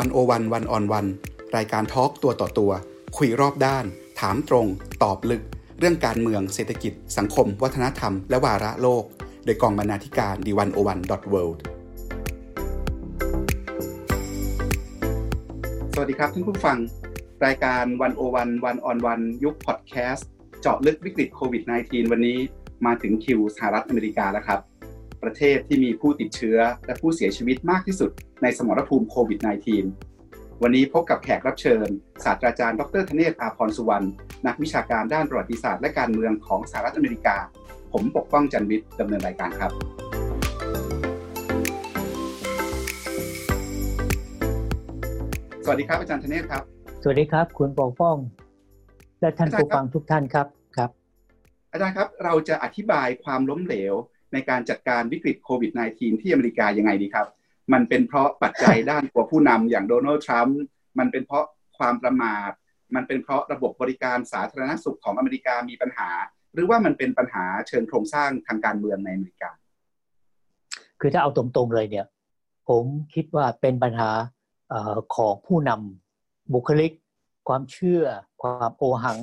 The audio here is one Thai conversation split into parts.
วันโอวันวันออนวันรายการทอล์กตัวต่อตัว คุยรอบด้าน ถามตรง ตอบลึก เรื่องการเมืองเศรษฐกิจ สังคม วัฒนธรรม และวาระโลก โดยกองบรรณาธิการดีวันโอวันดอทเวิลด์สวัสดีครับท่านผู้ฟัง รายการวันโอวันวันออนวันยุคพอดแคสต์เจาะลึกวิกฤตโควิด -19 วันนี้มาถึงคิวสหรัฐอเมริกาแล้วครับ ประเทศที่มีผู้ติดเชื้อ และผู้เสียชีวิตมากที่สุดในสมรภูมิโควิด -19 วันนี้พบกับแขกรับเชิญ ศาสตราจารย์ดรธเนศอาพรสุวรรณนักวิชาการด้านประวัติศาสตร์และการเมืองของสหรัฐอเมริกา ผมปกป้องจันวิทย์ดำเนินรายการครับสวัสดีครับอาจารย์ธเนศครับ สวัสดีครับ คุณปกป้อง และท่านผู้ฟังทุกท่านครับครับ อาจารย์ครับเราจะอธิบายความล้มเหลว ในการจัดการวิกฤตโควิด -19 ที่อเมริกายังไงดีครับ มันเป็นเพราะปัจจัยด้านตัวผู้นำอย่างโดนัลด์ทรัมป์มันเป็นเพราะความประมาท มันเป็นเพราะระบบบริการสาธารณสุขของอเมริกามีปัญหา หรือว่ามันเป็นปัญหาเชิงโครงสร้างทางการเมืองในอเมริกา คือถ้าเอาตรงๆเลยเนี่ย ผมคิดว่าเป็นปัญหาของผู้นำบุคลิก ความเชื่อ ความโอหัง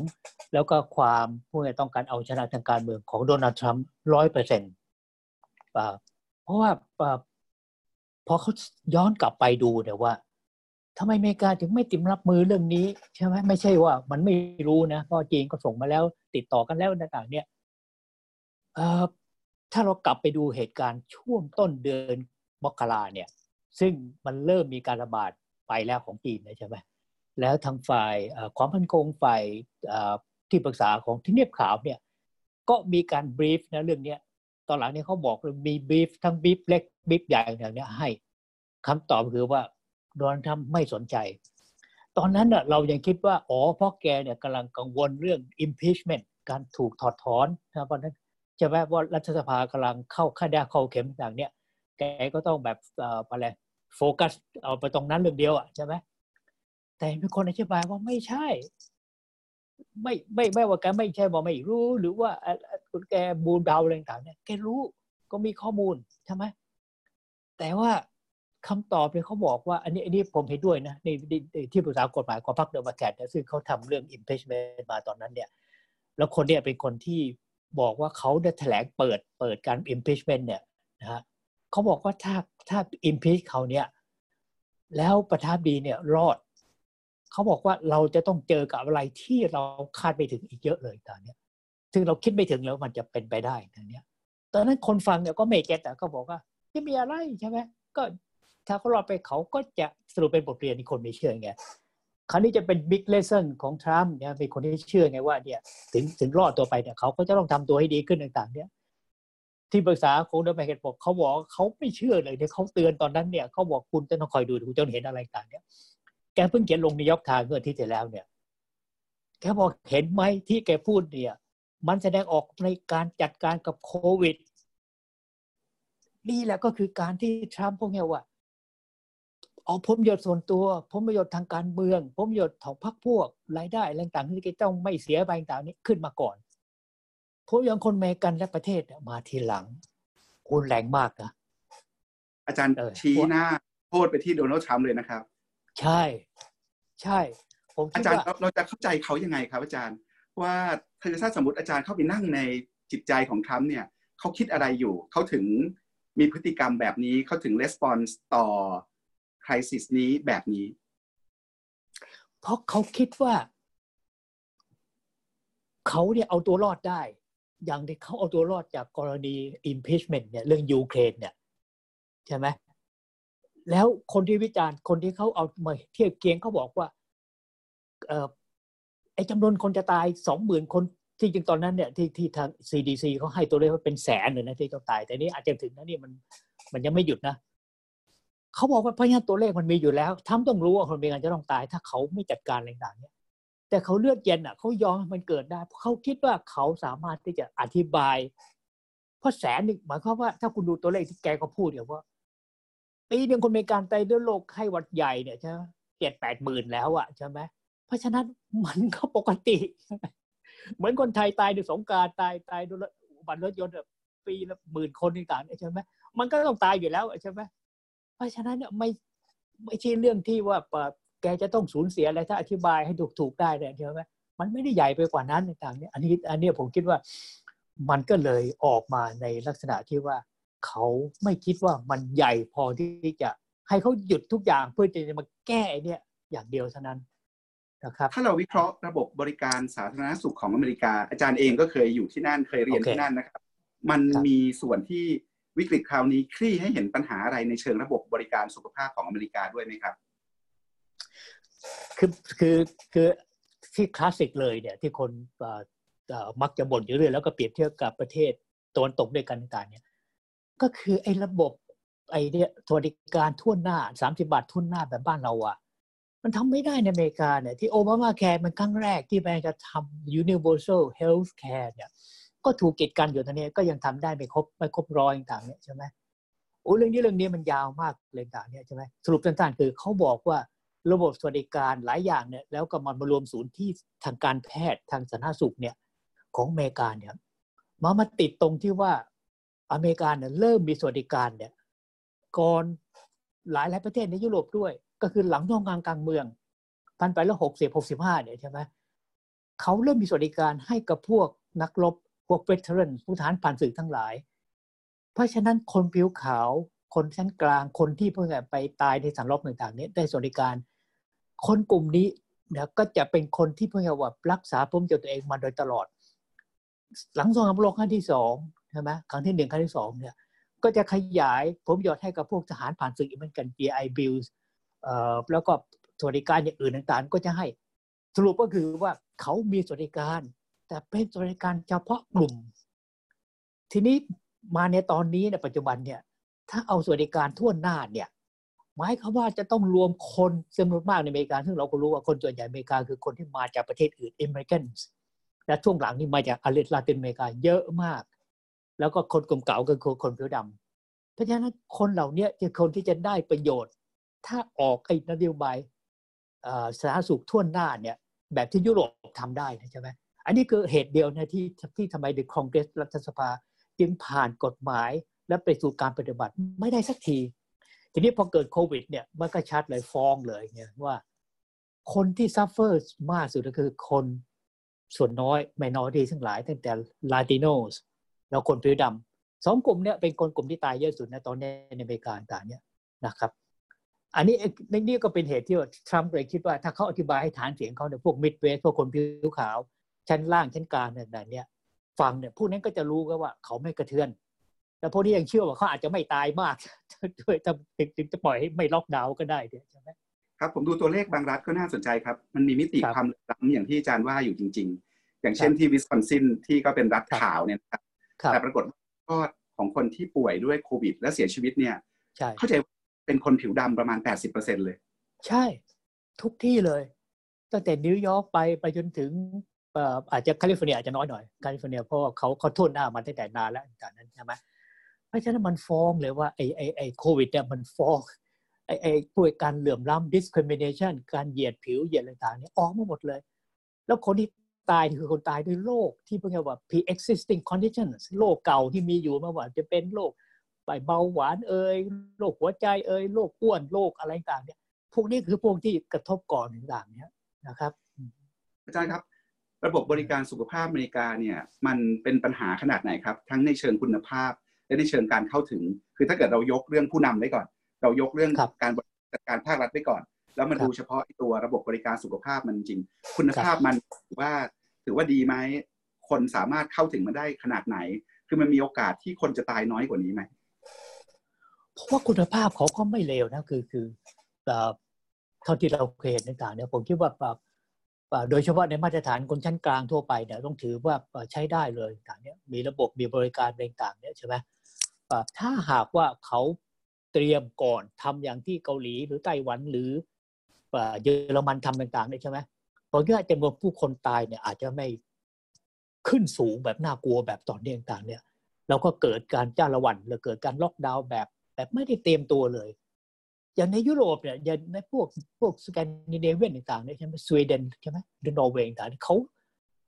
แล้วก็ความผู้ที่ต้องการเอาชนะทางการเมืองของโดนัลด์ทรัมป์ร้อยเปอร์เซ็นต์ เพราะว่าพอเขาย้อนกลับไปดูเนี่ยว่าทำไมอเมริกาถึงไม่ติมรับมือเรื่องนี้ใช่ไหมไม่ใช่ว่ามันไม่รู้นะเพราะจีนก็ส่งมาแล้วติดต่อกันแล้วต่างๆ เนี่ยถ้าเรากลับไปดูเหตุการณ์ช่วงต้นเดือนมกราเนี่ย ซึ่งมันเริ่มมีการระบาดไปแล้วของจีนนะใช่ไหมแล้วทางฝ่ายความพันคงฝ่ายที่ปรึกษาของที่เนียบขาวเนี่ยก็มีการบรีฟนะเรื่องนี้ ตอนหลังนี้เขาบอกมีบีฟทั้งบีฟเล็กบีฟใหญ่อย่างเนี้ยให้คำตอบคือว่าโดนทำไม่สนใจ ตอนนั้นเรายังคิดว่า อ๋อเพราะแกเนี่ยกำลังกังวลเรื่อง impeachment การถูกถอดถอนนะเพราะนั้นใช่ไหมว่ารัฐสภากำลังเข้าข้าได้เข้าเข็มต่างเนี่ยแกก็ต้องแบบอะไรโฟกัสเอาไปตรงนั้นเรื่องเดียวอะใช่ไหมแต่มีคนอธิบายว่าไม่ใช่ ไม่ไม่ไม่ว่าแกไม่ใช่ว่าไม่รู้หรือว่า คุณแกบูนเบาอะไรต่างเนี่ยแกรู้ก็มีข้อมูลใช่ไหมแต่ว่าคำตอบเนี่ยเขาบอกว่า อันนี้อันนี้ผมเห็นด้วยนะในที่ปรึกษากฎหมายของพรรคเดโมแครตซึ่งเขาทำเรื่อง impeachment มาตอนนั้นเนี่ย แล้วคนเนี่ยเป็นคนที่บอกว่าเขาได้แถลงเปิดเปิดการ impeachment เนี่ยนะฮะเขาบอกว่าถ้าถ้า impeach เขาเนี่ย แล้วประธานดีเนี่ยรอด เขาบอกว่าเราจะต้องเจอกับอะไรที่เราคาดไม่ถึงอีกเยอะเลยตอนนี้ ซึ่งเราคิดไม่ถึงแล้วมันจะเป็นไปได้ตอนนี้ตอนนั้นคนฟังเนี่ยก็ไม่เก็ตแต่ก็บอกว่าไม่มีอะไรใช่ไหมก็ถ้าเขารอดไปเขาก็จะสรุปเป็นบทเรียนที่คนไม่เชื่อไงคราวนี้จะเป็น big lesson ของทรัมป์เนี่ยเป็นคนที่เชื่อไงว่าเนี่ยถึงถึงรอดตัวไปเนี่ยเขาก็จะต้องทำตัวให้ดีขึ้นต่าง ๆ เนี่ย ที่ปรึกษาของเดอะแมกเก็ตบอกเขาบอกเขาไม่เชื่อเลยเนี่ยเขาเตือนตอนนั้นเนี่ยเขาบอกคุณจะต้องคอยดูคุณจะเห็นอะไรต่างเนี่ยแกเพิ่งเขียนลงใน New York Times เมื่ออาทิตย์ที่แล้วเนี่ยแกบอกเห็นไหมที่แกพูดเนี่ย มันแสดงออกในการจัดการกับโควิด นี่แหละก็คือการที่ทรัมป์พวกเนี้ยว่าเอาผลประโยชน์ส่วนตัวผลประโยชน์ทางการเมืองผลประโยชน์ของพรรคพวกรายได้อะไรต่างๆที่ต้องไม่เสียไปต่างๆนี้ขึ้นมาก่อนผลประโยชน์คนเมกันและประเทศมาทีหลังคุณแรงมากนะอาจารย์ชี้หน้าโทษไปที่โดนัลด์ทรัมป์เลยนะครับ ใช่ ใช่ ผมอาจารย์เราจะเข้าใจเขายังไงครับ อาจารย์ว่า คือถ้าสมมติอาจารย์เข้าไปนั่งในจิตใจของทรัมป์เนี่ยเขาคิดอะไรอยู่เขาถึงมีพฤติกรรมแบบนี้เขาถึงレスปอนส์ต่อคริสิสนี้แบบนี้ เพราะเขาคิดว่าเขาเนี่ยเอาตัวรอดได้ อย่างที่เขาเอาตัวรอดจากกรณี impeachment เนี่ยเรื่องยูเครนเนี่ยใช่ไหมแล้วคนที่วิจารณ์คนที่เขาเอามาเทียบเคียงเขาบอกว่า ไอ้จำนวนคนจะตายสองหมื่นคนที่จริงตอนนั้นเนี่ยที่ที่ทาง CDC เขาให้ตัวเลขว่าเป็นแสนเลยนะที่ต้องตาย แต่นี้อาจจะถึงนะนี่มันมันยังไม่หยุดนะเขาบอกว่าพยานตัวเลขมันมีอยู่แล้วทำต้องรู้ว่าคนมีการจะต้องตาย ถ้าเขาไม่จัดการอะไรต่างๆเนี่ยแต่เขาเลือดเย็นอะเขายอมมันเกิดได้เขาคิดว่าเขาสามารถที่จะอธิบาย เพราะแสนหนึ่งหมายความว่าถ้าคุณดูตัวเลขที่แกก็พูดเดี๋ยวว่าปีหนึ่งคนมีการตายด้วยโรคไข้หวัดใหญ่เนี่ยใช่ไหมเจ็ดแปดหมื่นแล้วอะใช่ไหม เพราะฉะนั้นมันก็ปกติ เหมือนคนไทยตายด้วยสงการตายตายด้วยบัตรรถยนต์ปีละหมื่นคนต่างๆใช่ไหมมันก็ต้องตายอยู่แล้วใช่ไหมเพราะฉะนั้นเนี่ยไม่ไม่ใช่เรื่องที่ว่าแกจะต้องสูญเสียอะไรถ้าอธิบายให้ถูกถูกได้เนี่ยใช่ไหมมันไม่ได้ใหญ่ไปกว่านั้นต่างๆเนี่ยอันนี้อันนี้ผมคิดว่ามันก็เลยออกมาในลักษณะที่ว่าเขาไม่คิดว่ามันใหญ่พอที่จะให้เขาหยุดทุกอย่างเพื่อจะมาแก้เนี่ยอย่างเดียวเท่านั้น นะครับถ้าเราวิเคราะห์ระบบบริการสาธารณสุขของอเมริกา อาจารย์เองก็เคยอยู่ที่นั่นเคยเรียนที่นั่นนะครับ มันมีส่วนที่วิกฤตคราวนี้คลี่ให้เห็นปัญหาอะไรในเชิงระบบบริการสุขภาพของอเมริกาด้วยไหมครับคือคือคือที่คลาสสิกเลยเนี่ยที่คนมักจะบ่นอยู่เรื่อยแล้วก็เปรียบเทียบกับประเทศตะวันตกด้วยกันต่างเนี่ยก็คือไอ้ระบบไอ้เนี่ยสวัสดิการทั่วหน้าสามสิบาททั่วหน้าแบบบ้านเราอะ มันทำไม่ได้ในอเมริกาเนี่ยที่โอบามาแคร์มันครั้งแรกที่แม่จะทำ universal health care เนี่ย ก็ถูกกีดกันอยู่ตอนนี้ก็ยังทำได้ไม่ครบไม่ครบร้อยต่างเนี่ยใช่ไหมโอ้เรื่องนี้เรื่องนี้มันยาวมากเลยต่างเนี่ยใช่ไหมสรุปสั้นๆคือเขาบอกว่าระบบสวัสดิการหลายอย่างเนี่ยแล้วก็มันมารวมศูนย์ที่ทางการแพทย์ทางสาธารณสุขเนี่ยของอเมริกาเนี่ยมามาติดตรงที่ว่าอเมริกาเนี่ยเริ่มมีสวัสดิการเนี่ยก่อนหลายหลายประเทศในยุโรปด้วย ก็คือหลังท่องกลางกลางเมืองพันไปแล้วหกสิบหกสิบห้าเนี่ยใช่ไหมเขาเริ่มมีสวัสดิการให้กับพวกนักรบพวกเวทเทอร์ผู้ทหารผ่านศึกทั้งหลาย เพราะฉะนั้นคนผิวขาวคนชั้นกลางคนที่เพิ่งไปตายในสารรบต่างๆนี้ได้สวัสดิการ คนกลุ่มนี้เนี่ยก็จะเป็นคนที่เพื่อว่ารักษาพุ่มเจ้าตัวเองมาโดยตลอด หลังสงครามโลกครั้งที่สองใช่ไหมครั้งที่หนึ่งครั้งที่สองเนี่ยก็จะขยายผมยอดให้กับพวกทหารผ่านศึกอีกเหมือนกัน GI Bills เแล้วก็สวัสดิการอย่างอื่นต่างๆ ก็จะให้สรุปก็คือว่าเขามีสวัสดิการ แต่เป็นสวัสดิการเฉพาะกลุ่ม ทีนี้มาในตอนนี้ในปัจจุบันเนี่ย ถ้าเอาสวัสดิการทั่วหน้าเนี่ยหมายความว่าจะต้องรวมคนจำนวนมากในอเมริกา ซึ่งเราก็รู้ว่าคนส่วนใหญ่อเมริกาคือคนที่มาจากประเทศอื่น Americans และช่วงหลังนี่มาจากอาเลตลาตินอเมริกาเยอะมาก แล้วก็คนกลุ่มเก่าก็คือคนผิวดเพราะฉะนั้นคนเหล่านี้จะคนที่จะได้ประโยชน์ ถ้าออกไอ้นโยบายสาธารณสุขทั่วหน้าเนี่ยแบบที่ยุโรปทำได้ใช่ไหมอันนี้คือเหตุเดียวนะที่ที่ทำไมในคองเกรสรัฐสภา จึงผ่านกฎหมายและไปสู่การปฏิบัติไม่ได้สักที ทีนี้พอเกิดโควิดเนี่ยมันก็ชัดเลยฟ้องเลยเนี่ยว่า คนที่ suffer มากสุดก็คือคนส่วนน้อย minority ทั้งหลาย ตั้งแต่ลาติโนสแล้วคนผิวดำสองกลุ่มเนี่ยเป็นคนกลุ่มที่ตายเยอะสุดในตอนนี้ในอเมริกาต่างเนี่ยนะครับ อันนี้ในนี้ก็เป็นเหตุที่ว่าทรัมป์เลยคิดว่าถ้าเขาอธิบายให้ฐานเสียงเขาเนี่ยพวกมิดเวสพวกคนผิวขาว ชั้นล่างชั้นกลางเนี่ยเนี่ยฟังเนี่ยผู้นั้นก็จะรู้ก็ว่าเขาไม่กระเทือนแต่พวกนี้ยังเชื่อว่าเขาอาจจะไม่ตายมากด้วยถึงจะปล่อยให้ไม่ล็อกดาวน์ก็ได้ใช่ไหมครับผมดูตัวเลขบางรัฐก็น่าสนใจครับ มันมีมิติความล้ำอย่างที่อาจารย์ว่าอยู่จริง ๆ อย่างเช่นที่วิสคอนซินที่ก็เป็นรัฐขาวเนี่ยครับแต่ปรากฏว่าของคนที่ป่วยด้วยโควิด และเสียชีวิตเนี่ยเข้าใจ เป็นคนผิวดำประมาณ80%เปอร์เซ็นเลย ใช่ ทุกที่เลยตั้งแต่นิวยอร์กไปไปจนถึงอาจจะแคลิฟอร์เนียอาจจะน้อยหน่อยแคลิฟอร์เนียเพราะเขาเขาทั่วหน้ามาตั้งแต่นานแล้วจากนั้นใช่ไหมเพราะฉะนั้นมันฟ้องเลยว่าไอ้ไอ้ไอ้โควิดเนี่ยมันฟ้องไอ้ไอ้พวกการเหลื่อมล้ำ discrimination การเหยียดผิวเหยียดต่างๆเนี่ยออกมาหมดเลย แล้วคนที่ตายคือคนตายด้วยโรคที่เรียกว่า pre-existing conditions โรคเก่าที่มีอยู่มาว่าจะเป็นโรค เบาหวานเอ่ยโรคหัวใจเอ่ยโรคอ้วนโรคอะไรต่างเนี่ย พวกนี้คือพวกที่กระทบก่อนต่างๆเนี่ยนะครับ อาจารย์ครับ ระบบบริการสุขภาพอเมริกาเนี่ย มันเป็นปัญหาขนาดไหนครับ ทั้งในเชิงคุณภาพ และในเชิงการเข้าถึง คือถ้าเกิดเรายกเรื่องผู้นำไว้ก่อน เรายกเรื่องการจัดการภาครัฐไว้ก่อน แล้วมาดูเฉพาะตัวระบบบริการสุขภาพมันจริง คุณภาพมันถือว่าถือว่าดีไหมคนสามารถเข้าถึงมันได้ขนาดไหน คือมันมีโอกาสที่คนจะตายน้อยกว่านี้ไหม เพราะว่าคุณภาพเขาก็ไม่เลวนะ คือคือเท่าที่เราเคยเห็นต่างเนี่ยผมคิดว่าโดยเฉพาะในมาตรฐานคนชั้นกลางทั่วไปเนี่ยต้องถือว่าใช้ได้เลยต่างเนี้ยมีระบบมีบริการต่างๆเนี่ยใช่ไหมถ้าหากว่าเขาเตรียมก่อนทำอย่างที่เกาหลีหรือไต้หวันหรือเยอรมันทำต่างๆเนี่ยใช่ไหมผมว่าจำนวนผู้คนตายเนี่ยอาจจะไม่ขึ้นสูงแบบน่ากลัวแบบตอนนี้ต่างเนี่ยเราก็เกิดการจ้าละวันหรือเกิดการล็อกดาวน์แบบ แบบไม่ได้เตรียมตัวเลย อย่างในยุโรปเนี่ยอย่างในพวกพวกสแกนดิเนเวียนต่างๆเนี่ยใช่ไหมสวีเดนใช่ไหมหรือนอร์เวย์ต่างๆเขา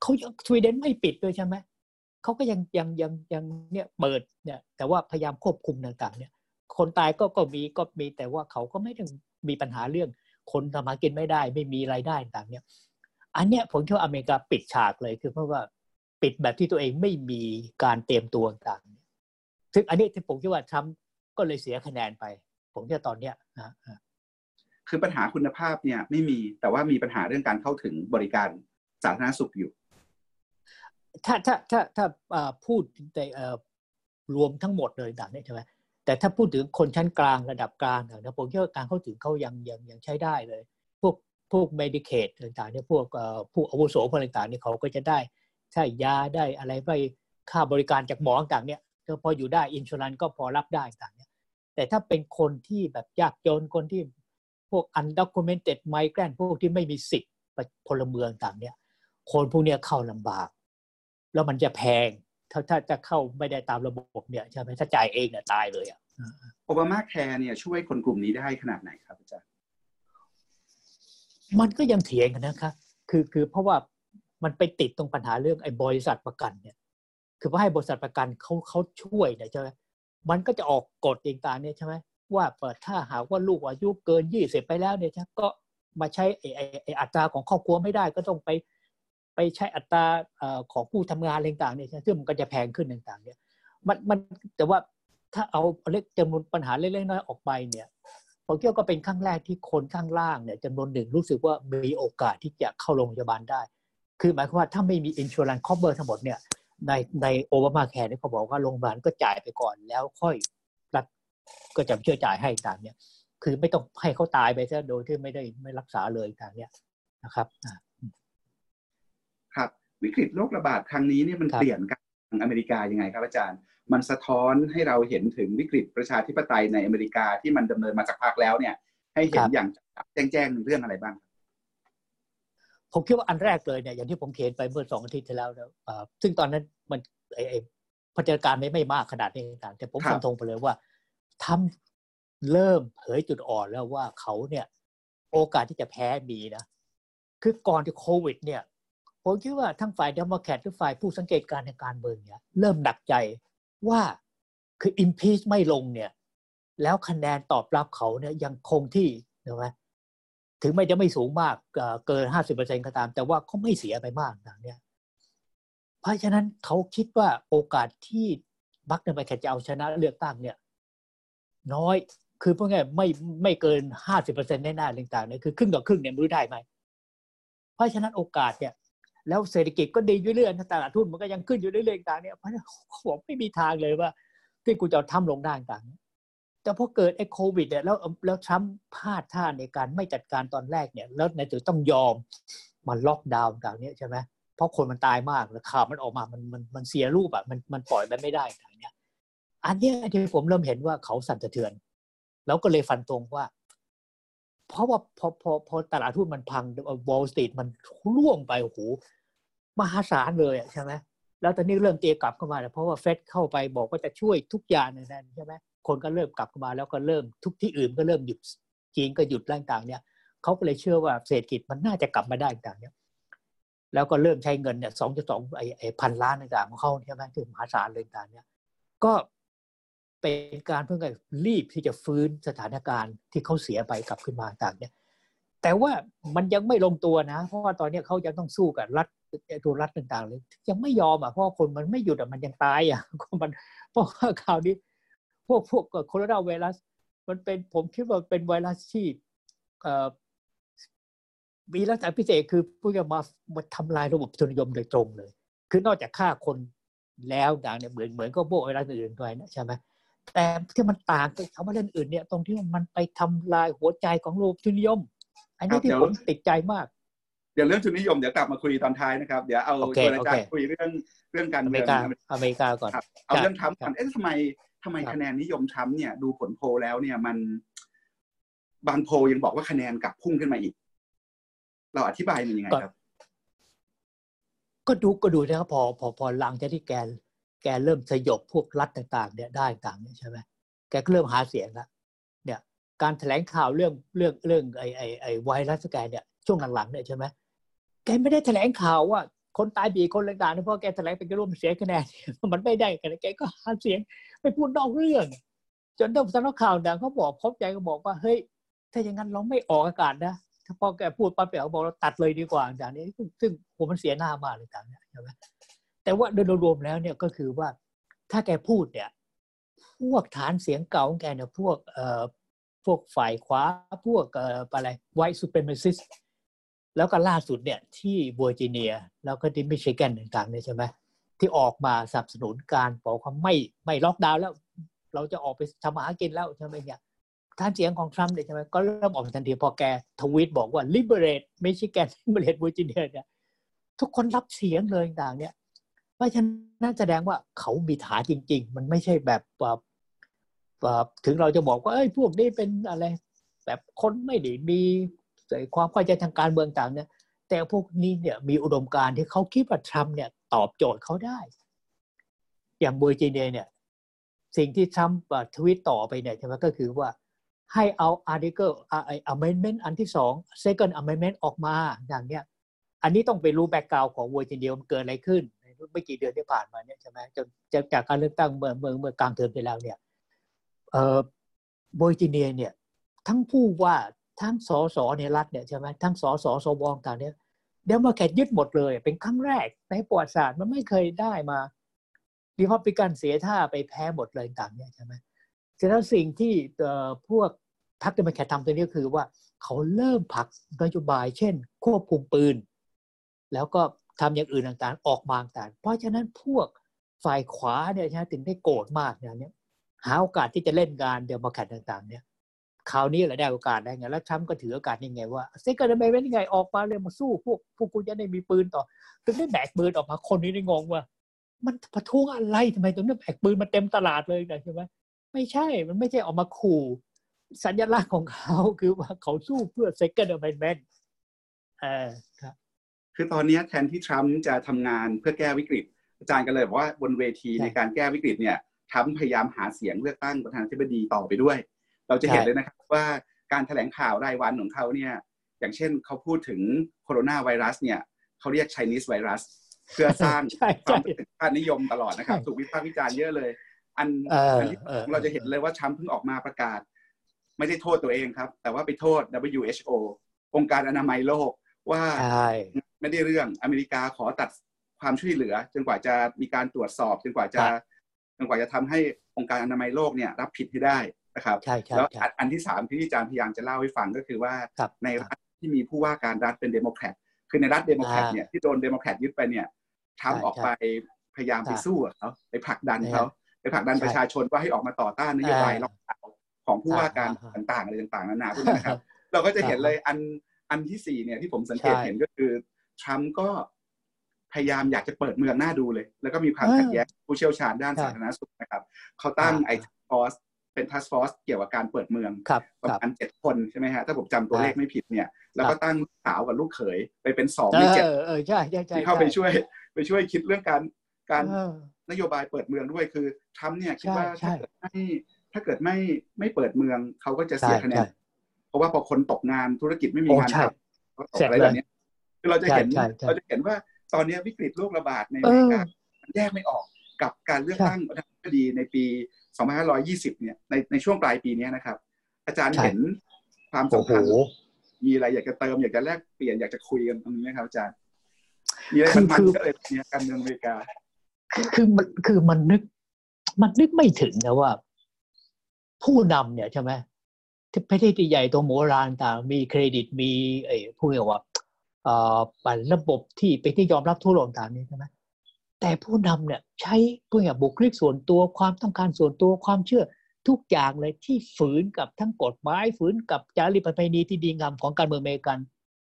เขาสวีเดนไม่ปิดด้วยใช่ไหมเขาก็ยังยังยังยังเนี่ยเปิดเนี่ยแต่ว่าพยายามควบคุมต่างๆเนี่ย คนตายก็ก็มีก็มีแต่ว่าเขาก็ไม่ได้มีปัญหาเรื่อง คนทำมากินไม่ได้ ไม่มีรายได้ต่างเนี่ยอันเนี้ยผมคิดว่าอเมริกาปิดฉากเลยคือเพราะว่าปิดแบบที่ตัวเองไม่มีการเตรียมตัวต่างซึ่งอันนี้ที่ผมคิดว่าทำ ก็เลยเสียคะแนนไป ผมคิดตอนเนี้ยนะคือปัญหาคุณภาพเนี่ยไม่มีแต่ว่ามีปัญหาเรื่องการเข้าถึงบริการสาธารณสุขอยู่ ถ้าถ้าถ้าถ้าพูดในรวมทั้งหมดเลยต่างนี้ใช่ไหมแต่ถ้าพูดถึงคนชั้นกลางระดับกลางนะผมคิดว่าการเข้าถึงเขายังยังยังใช้ได้เลย พวกพวกเมดิเคทต่างๆเนี่ยพวกผู้อาวุโสพวกต่างๆนี่เขาก็จะได้ใช้ยาได้อะไรไปค่าบริการจากหมอต่างๆเนี่ยพออยู่ได้อินชูรันก็พอรับได้ต่างเนี่ย แต่ถ้าเป็นคนที่แบบยากจนคนที่พวก undocumented migrant พวกที่ไม่มีสิทธิ์พลเมืองต่างเนี่ยคนพวกนี้เข้าลำบาก แล้วมันจะแพง ถ้าถ้าจะเข้าไม่ได้ตามระบบเนี่ยใช่ไหมถ้าจ่ายเองเนี่ยตายเลยอะโอบามาแคร์เนี่ยช่วยคนกลุ่มนี้ได้ขนาดไหนครับอาจารย์มันก็ยังเถียงกันนะครับคือคือเพราะว่ามันไปติดตรงปัญหาเรื่องไอ้บริษัทประกันเนี่ย คือว่าให้บริษัทประกันเขาเขาช่วยเนี่ยใช่ไหม มันก็จะออกกฎต่างๆเนี่ยใช่ไหมว่าเปิดถ้าหากว่าลูกอายุเกินยี่สิบไปแล้วเนี่ยก็มาใช้ไอ้ไอ้อัตราของครอบครัวไม่ได้ก็ต้องไปไปใช้อัตราของผู้ทำงานอะไรต่างๆเนี่ยซึ่งมันก็จะแพงขึ้นต่างๆ เนี่ย มันมันแต่ว่าถ้าเอาเล็กจำนวนปัญหาเล็กๆน้อยๆออกไปเนี่ยผมคิดว่าก็เป็นครั้งแรกที่คนข้างล่างเนี่ยจำนวนหนึ่งรู้สึกว่ามีโอกาสที่จะเข้าโรงพยาบาลได้ คือหมายความว่าถ้าไม่มีอินชัวรันครอบเบอร์ทั้งหมดเนี่ย ในในโอบามาแคร์เนี่ยเขาบอกว่าโรงพยาบาลก็จ่ายไปก่อนแล้วค่อยรัฐก็จะเชื่อจ่ายให้ตามเนี่ย คือไม่ต้องให้เขาตายไปซะโดยที่ไม่ได้ไม่รักษาเลยทางเนี้ยนะครับครับ วิกฤตโรคระบาดครั้งนี้เนี่ยมันเปลี่ยนการอเมริกายังไงครับอาจารย์ มันสะท้อนให้เราเห็นถึงวิกฤตประชาธิปไตยในอเมริกาที่มันดำเนินมาสักพักแล้วเนี่ย ให้เห็นอย่างแจ้งๆเรื่องอะไรบ้าง ผมคิดว่าอันแรกเลยเนี่ยอย่างที่ผมเขียนไปเมื่อสองอาทิตย์ที่แล้วนะซึ่งตอนนั้นมันไอ้พัฒนาการไม่ไม่มากขนาดนี้ต่างแต่ผมฟันธงไปเลยว่าทำเริ่มเผยจุดอ่อนแล้วว่าเขาเนี่ย โอกาสที่จะแพ้มีนะ คือก่อนที่โควิด เนี่ยผมคิดว่าทั้งฝ่ายเดโมแครตหรือฝ่ายผู้สังเกตการในการเมืองเนี่ย เริ่มหนักใจว่าคืออิมพีชไม่ลงเนี่ย แล้วคะแนนตอบรับเขาเนี่ยยังคงที่ใช่ไหม ถึงไม่จะไม่สูงมากเกินห้าสิบเปอร์เซ็นก็ตาม แต่ว่าเขาไม่เสียไปมากนะเนี่ย เพราะฉะนั้นเขาคิดว่าโอกาสที่บัคเนไปแคจะเอาชนะเลือกตั้งเนี่ย น้อย คือพวกนี้ไม่ไม่เกินห้าสิบเปอร์เซ็นต์แน่ๆต่างๆเนี่ยคือครึ่งต่อครึ่งเนี่ยไม่รู้ได้ไหม เพราะฉะนั้นโอกาสเนี่ย แล้วเศรษฐกิจก็ดีอยู่เรื่อยๆตลาดทุนมันก็ยังขึ้นอยู่เรื่อยๆต่างเนี่ยเพราะฉะนั้นเขาบอกไม่มีทางเลยว่า ที่กูจะทำลงได้ต่าง แต่พอเกิดไอ้โควิดเนี่ยแล้วแล้วทรัมป์พลาดท่าในการไม่จัดการตอนแรกเนี่ย แล้วในถึงต้องยอมมันล็อกดาวน์ต่างนี้ใช่ไหมเพราะคนมันตายมากแล้วข่าวมันออกมามันมันมันเสียรูปอะมันมันปล่อยไปไม่ได้ต่างเนี้ย อันนี้ที่ผมเริ่มเห็นว่าเขาสั่นสะเทือน แล้วก็เลยฟันตรงว่า เพราะว่าพอพอพอตลาดทุนมันพังวอลสตรีทมันร่วงไปโอ้โหมหาศาลเลยใช่ไหมแล้วตอนนี้เริ่มเตียกลับเข้ามาเพราะว่าเฟดเข้าไปบอกว่าจะช่วยทุกอย่างในนั้นใช่ไหม คนก็เริ่มกลับมาแล้วก็เริ่มทุกที่อื่นก็เริ่มหยุดจีนก็หยุดร่างต่างเนี่ยเขาก็เลยเชื่อว่าเศรษฐกิจมันน่าจะกลับมาได้ต่างเนี่ยแล้วก็เริ่มใช้เงินเนี่ยสองจุดสองไอ้พันล้านต่างของเขาใช่ไหมคือมหาศาลเลยต่างเนี่ยก็เป็นการเพื่อรีบที่จะฟื้นสถานการณ์ที่เขาเสียไปกลับขึ้นมาต่างเนี่ยแต่ว่ามันยังไม่ลงตัวนะ เพราะว่าตอนนี้เขายังต้องสู้กับรัฐตัวรัฐต่างๆเลยยังไม่ยอมอะเพราะคนมันไม่หยุดอะมันยังตายอะมันเพราะว่าข่าวนี้ พวกพวกโคโรนาไวรัส มันเป็นผมคิดว่าเป็นไวรัสที่มีลักษณะพิเศษคือพวกจะมามาทำลายระบบทุนนิยมโดยตรงเลย คือนอกจากฆ่าคนแล้วด่างเนี่ยเหมือนเหมือนก็พวกไวรัสอื่นด้วยนะใช่ไหมแต่ที่มันต่างกับคำว่าเรื่องอื่นเนี่ย ตรงที่มันไปทำลายหัวใจของระบบทุนนิยม อันนี้ที่ผมติดใจมาก เดี๋ยวเรื่องทุนนิยมเดี๋ยวกลับมาคุยตอนท้ายนะครับ เดี๋ยวเอาตัวอาจารย์คุยเรื่องเรื่องการเมืองอเมริกาก่อนเอาเรื่องทำก่อนเอ๊ะทำไมทำไมคะแนนนิยมทรัมป์เนี่ยดูผลโพลแล้วเนี่ยมัน บางโพลยังบอกว่าคะแนนกลับพุ่งขึ้นมาอีก เราอธิบายมันยังไงครับ ก็ดูก็ดูนะครับ พอพอพอหลังจากที่แกแกเริ่มสยบพวกรัฐต่างๆ เนี่ยได้ต่างเนี่ยใช่ไหมแกก็เริ่มหาเสียงแล้วเนี่ย การแถลงข่าวเรื่องเรื่องเรื่องไอไอไอไวรัสแกเนี่ยช่วงหลังๆเนี่ยใช่ไหม แกไม่ได้แถลงข่าวว่า คนตายบีคนต่างๆนเพราะแกแถลงเป็นร่วมเสียคะแนนมันไม่ได้กันแกก็หาเสียงไปพูดนอกเรื่อง จนต้องสำนักข่าวดังเขาบอกพบใจก็บอกว่าเฮ้ยถ้าอย่างนั้นเราไม่ออกอากาศนะถ้าพอแกพูดปั๊บเปียบอกเราตัดเลยดีกว่าอย่างนี้ ซึ่งผมมันเสียหน้ามากเลยต่างเนี่ยใช่ไหมแต่ว่าโดยรวมแล้วเนี่ยก็คือว่าถ้าแกพูดเนี่ยพวกฐานเสียงเก่าของแกเนี่ยพวกเอ่อพวกฝ่ายขวาพวกเอ่ออะไร white supremacist แล้วก็ล่าสุดเนี่ยที่เวอร์จิเนีย แล้วก็ที่มิชิแกนต่างๆเนี่ยใช่ไหมที่ออกมาสนับสนุนการบอกว่าไม่ไม่ล็อกดาวน์แล้ว เราจะออกไปทำมาหากินแล้วใช่ไหมเนี่ยฐานเสียงของทรัมป์เนี่ยใช่ไหมก็เริ่มออกทันทีพอแกทวีตบอกว่า liberate Michigan liberate Virginia เนี่ยทุกคนรับเสียงเลยต่างเนี่ยเพราะฉะนั้นแสดงว่าเขามีฐานจริง ๆ มันไม่ใช่แบบแบบถึงเราจะบอกว่าเอ้ยพวกนี้เป็นอะไร แบบคนไม่ได้มี ความเข้าใจทางการเมืองต่างเนี่ย แต่พวกนี้เนี่ยมีอุดมการณ์ที่เขาคิดว่าทรัมป์เนี่ยตอบโจทย์เขาได้ อย่างเบอร์จีเนียเนี่ย สิ่งที่ทรัมป์ทวิตต่อไปเนี่ยใช่ไหมก็คือว่าให้เอา article amendment อันที่สอง second amendment ออกมาอย่างเนี้ย อันนี้ต้องไปรู้ background ของเวอร์จิเนียมันเกิดอะไรขึ้นไม่กี่เดือนที่ผ่านมาเนี่ยใช่ไหมจนจากการเลือกตั้งเมื่อเมื่อเมื่อกลางเทอมไปแล้วเนี่ยเออเวอร์จิเนียเนี่ย ทั้งผู้ว่า ทั้งสสในรัฐเนี่ยใช่ไหมทั้งสสสวต่างเนี่ยเดโมแครตยึดหมดเลย เป็นครั้งแรกในประวัติศาสตร์มันไม่เคยได้มารีพับลิกันเสียท่าไปแพ้หมดเลยต่างเนี่ยใช่ไหมฉะนั้นสิ่งที่พวกพรรคเดโมแครตทำตัวนี้คือว่าเขาเริ่มผลักนโยบาย เช่น ควบคุมปืน แล้วก็ทำอย่างอื่นต่างๆ ออกมาต่างเพราะฉะนั้นพวกฝ่ายขวาเนี่ยใช่ถึงได้โกรธมากเนี่ยหาโอกาสที่จะเล่นงานเดโมแครตต่างๆ เนี่ย คราวนี้แหละได้โอกาสได้ไงแล้วทรัมป์ก็ถือโอกาสยังไงว่า second amendment ยังไงออกมาเลยมาสู้พวกพวกกูจะได้มีปืนต่อถึงได้แบกปืนออกมาคนนี้ได้งงว่า มันประท้วงอะไรทำไมตรงนี้แบกปืนมาเต็มตลาดเลยนะใช่ไหมไม่ใช่มันไม่ใช่ออกมาขู่ สัญลักษณ์ของเขาคือว่าเขาสู้เพื่อ second amendment เออครับคือตอนนี้แทนที่ทรัมป์จะทำงานเพื่อแก้วิกฤต อาจารย์ก็เลยบอกว่าบนเวทีในการแก้วิกฤตเนี่ยทรัมป์พยายามหาเสียงเลือกตั้งประธานาธิบดีต่อไปด้วย เราจะเห็นเลยนะครับว่าการถแถลงข่าวรายวันของเขาเนี่ยอย่างเช่นเขาพูดถึงโคโรนาไวรัสเนี่ยเขาเรียก Chinese ไวรัสเพื่อสร้างความเป็นชาตินิยมตลอดนะครับถูกวิพากษ์วิจารณ์เยอะเลย อันอันที่เราจะเห็นเลยว่าชัมเพิ่งออกมาประกาศ ไม่ได้โทษตัวเองครับ แต่ว่าไปโทษ WHO องค์การอนามัยโลกว่าไม่ได้เรื่องอเมริกาขอตัดความช่วยเหลือ จนกว่าจะมีการตรวจสอบ จนกว่าจะจนกว่าจะทำให้องค์การอนามัยโลกเนี่ย รับผิดให้ได้ นะครับแล้วอันที่สามที่อาจารย์พยายามจะเล่าให้ฟังก็คือว่าในรัฐที่มีผู้ว่าการรัฐเป็นเดโมแครตคือในรัฐเดโมแครตเนี่ยที่โดนเดโมแครตยึดไปเนี่ยทำออกไปพยายามไปสู้เขาไปผลักดันเขาไปผลักดันประชาชนว่าให้ออกมาต่อต้านนโยบายล็อกดาวน์ของผู้ว่าการต่างๆอะไรต่างๆนานาพวกนี้นะครับ เราก็จะเห็นเลยอันอันที่สี่เนี่ยที่ผมสังเกตเห็นก็คือทรัมป์ก็พยายามอยากจะเปิดเมืองน่าดูเลย แล้วก็มีความขัดแย้งผู้เชี่ยวชาญด้านสาธารณสุขนะครับเขาตั้งไอทอส เป็นทัสฟอสเกี่ยวกับการเปิดเมืองประมาณเจ็ดคนใช่ไหมฮะถ้าผมจำตัวเลขไม่ผิดเนี่ย แล้วก็ตั้งสาวกับลูกเขยไปเป็นสองในเจ็ดที่เข้าไปช่วยไปช่วยคิดเรื่องการการนโยบายเปิดเมืองด้วยคือทำเนี่ยคิดว่าถ้าเกิดไม่ถ้าเกิดไม่ไม่เปิดเมืองเขาก็จะเสียคะแนนเพราะว่าพอคนตกงานธุรกิจไม่มีงานทำก็ตกอะไรแบบนี้คือเราจะเห็นเราจะเห็นว่าตอนนี้วิกฤตโรคระบาดในอเมริกาแยกไม่ออกกับการเลือกตั้ง ประธานาธิบดีในปี 2520 เนี่ยในในช่วงปลายปีนี้นะครับ อาจารย์เห็นความสัมพันธ์มีอะไรอยากจะเติมอยากจะแลกเปลี่ยนอยากจะคุยกันตรงนี้ไหมครับอาจารย์มีอะไรมันก็เลยเนี่ยการเมืองอเมริกาคือมันคือมันนึก มันนึกไม่ถึงนะว่า ผู้นำเนี่ยใช่ไหมที่ประเทศที่ใหญ่ตัวโมรานต่างมีเครดิตมีไอ้ผู้เรียกว่าอ่าปั่นระบบที่เป็นที่ยอมรับทั่วโลกต่างนี้ใช่ไหม แต่ผู้นำเนี่ยใช้ผู้อย่างบุคลิกส่วนตัวความต้องการส่วนตัวความเชื่อทุกอย่างเลยที่ฝืนกับทั้งกฎหมายฝืนกับจารีตประเพณีที่ดีงามของการเมืองอเมริกัน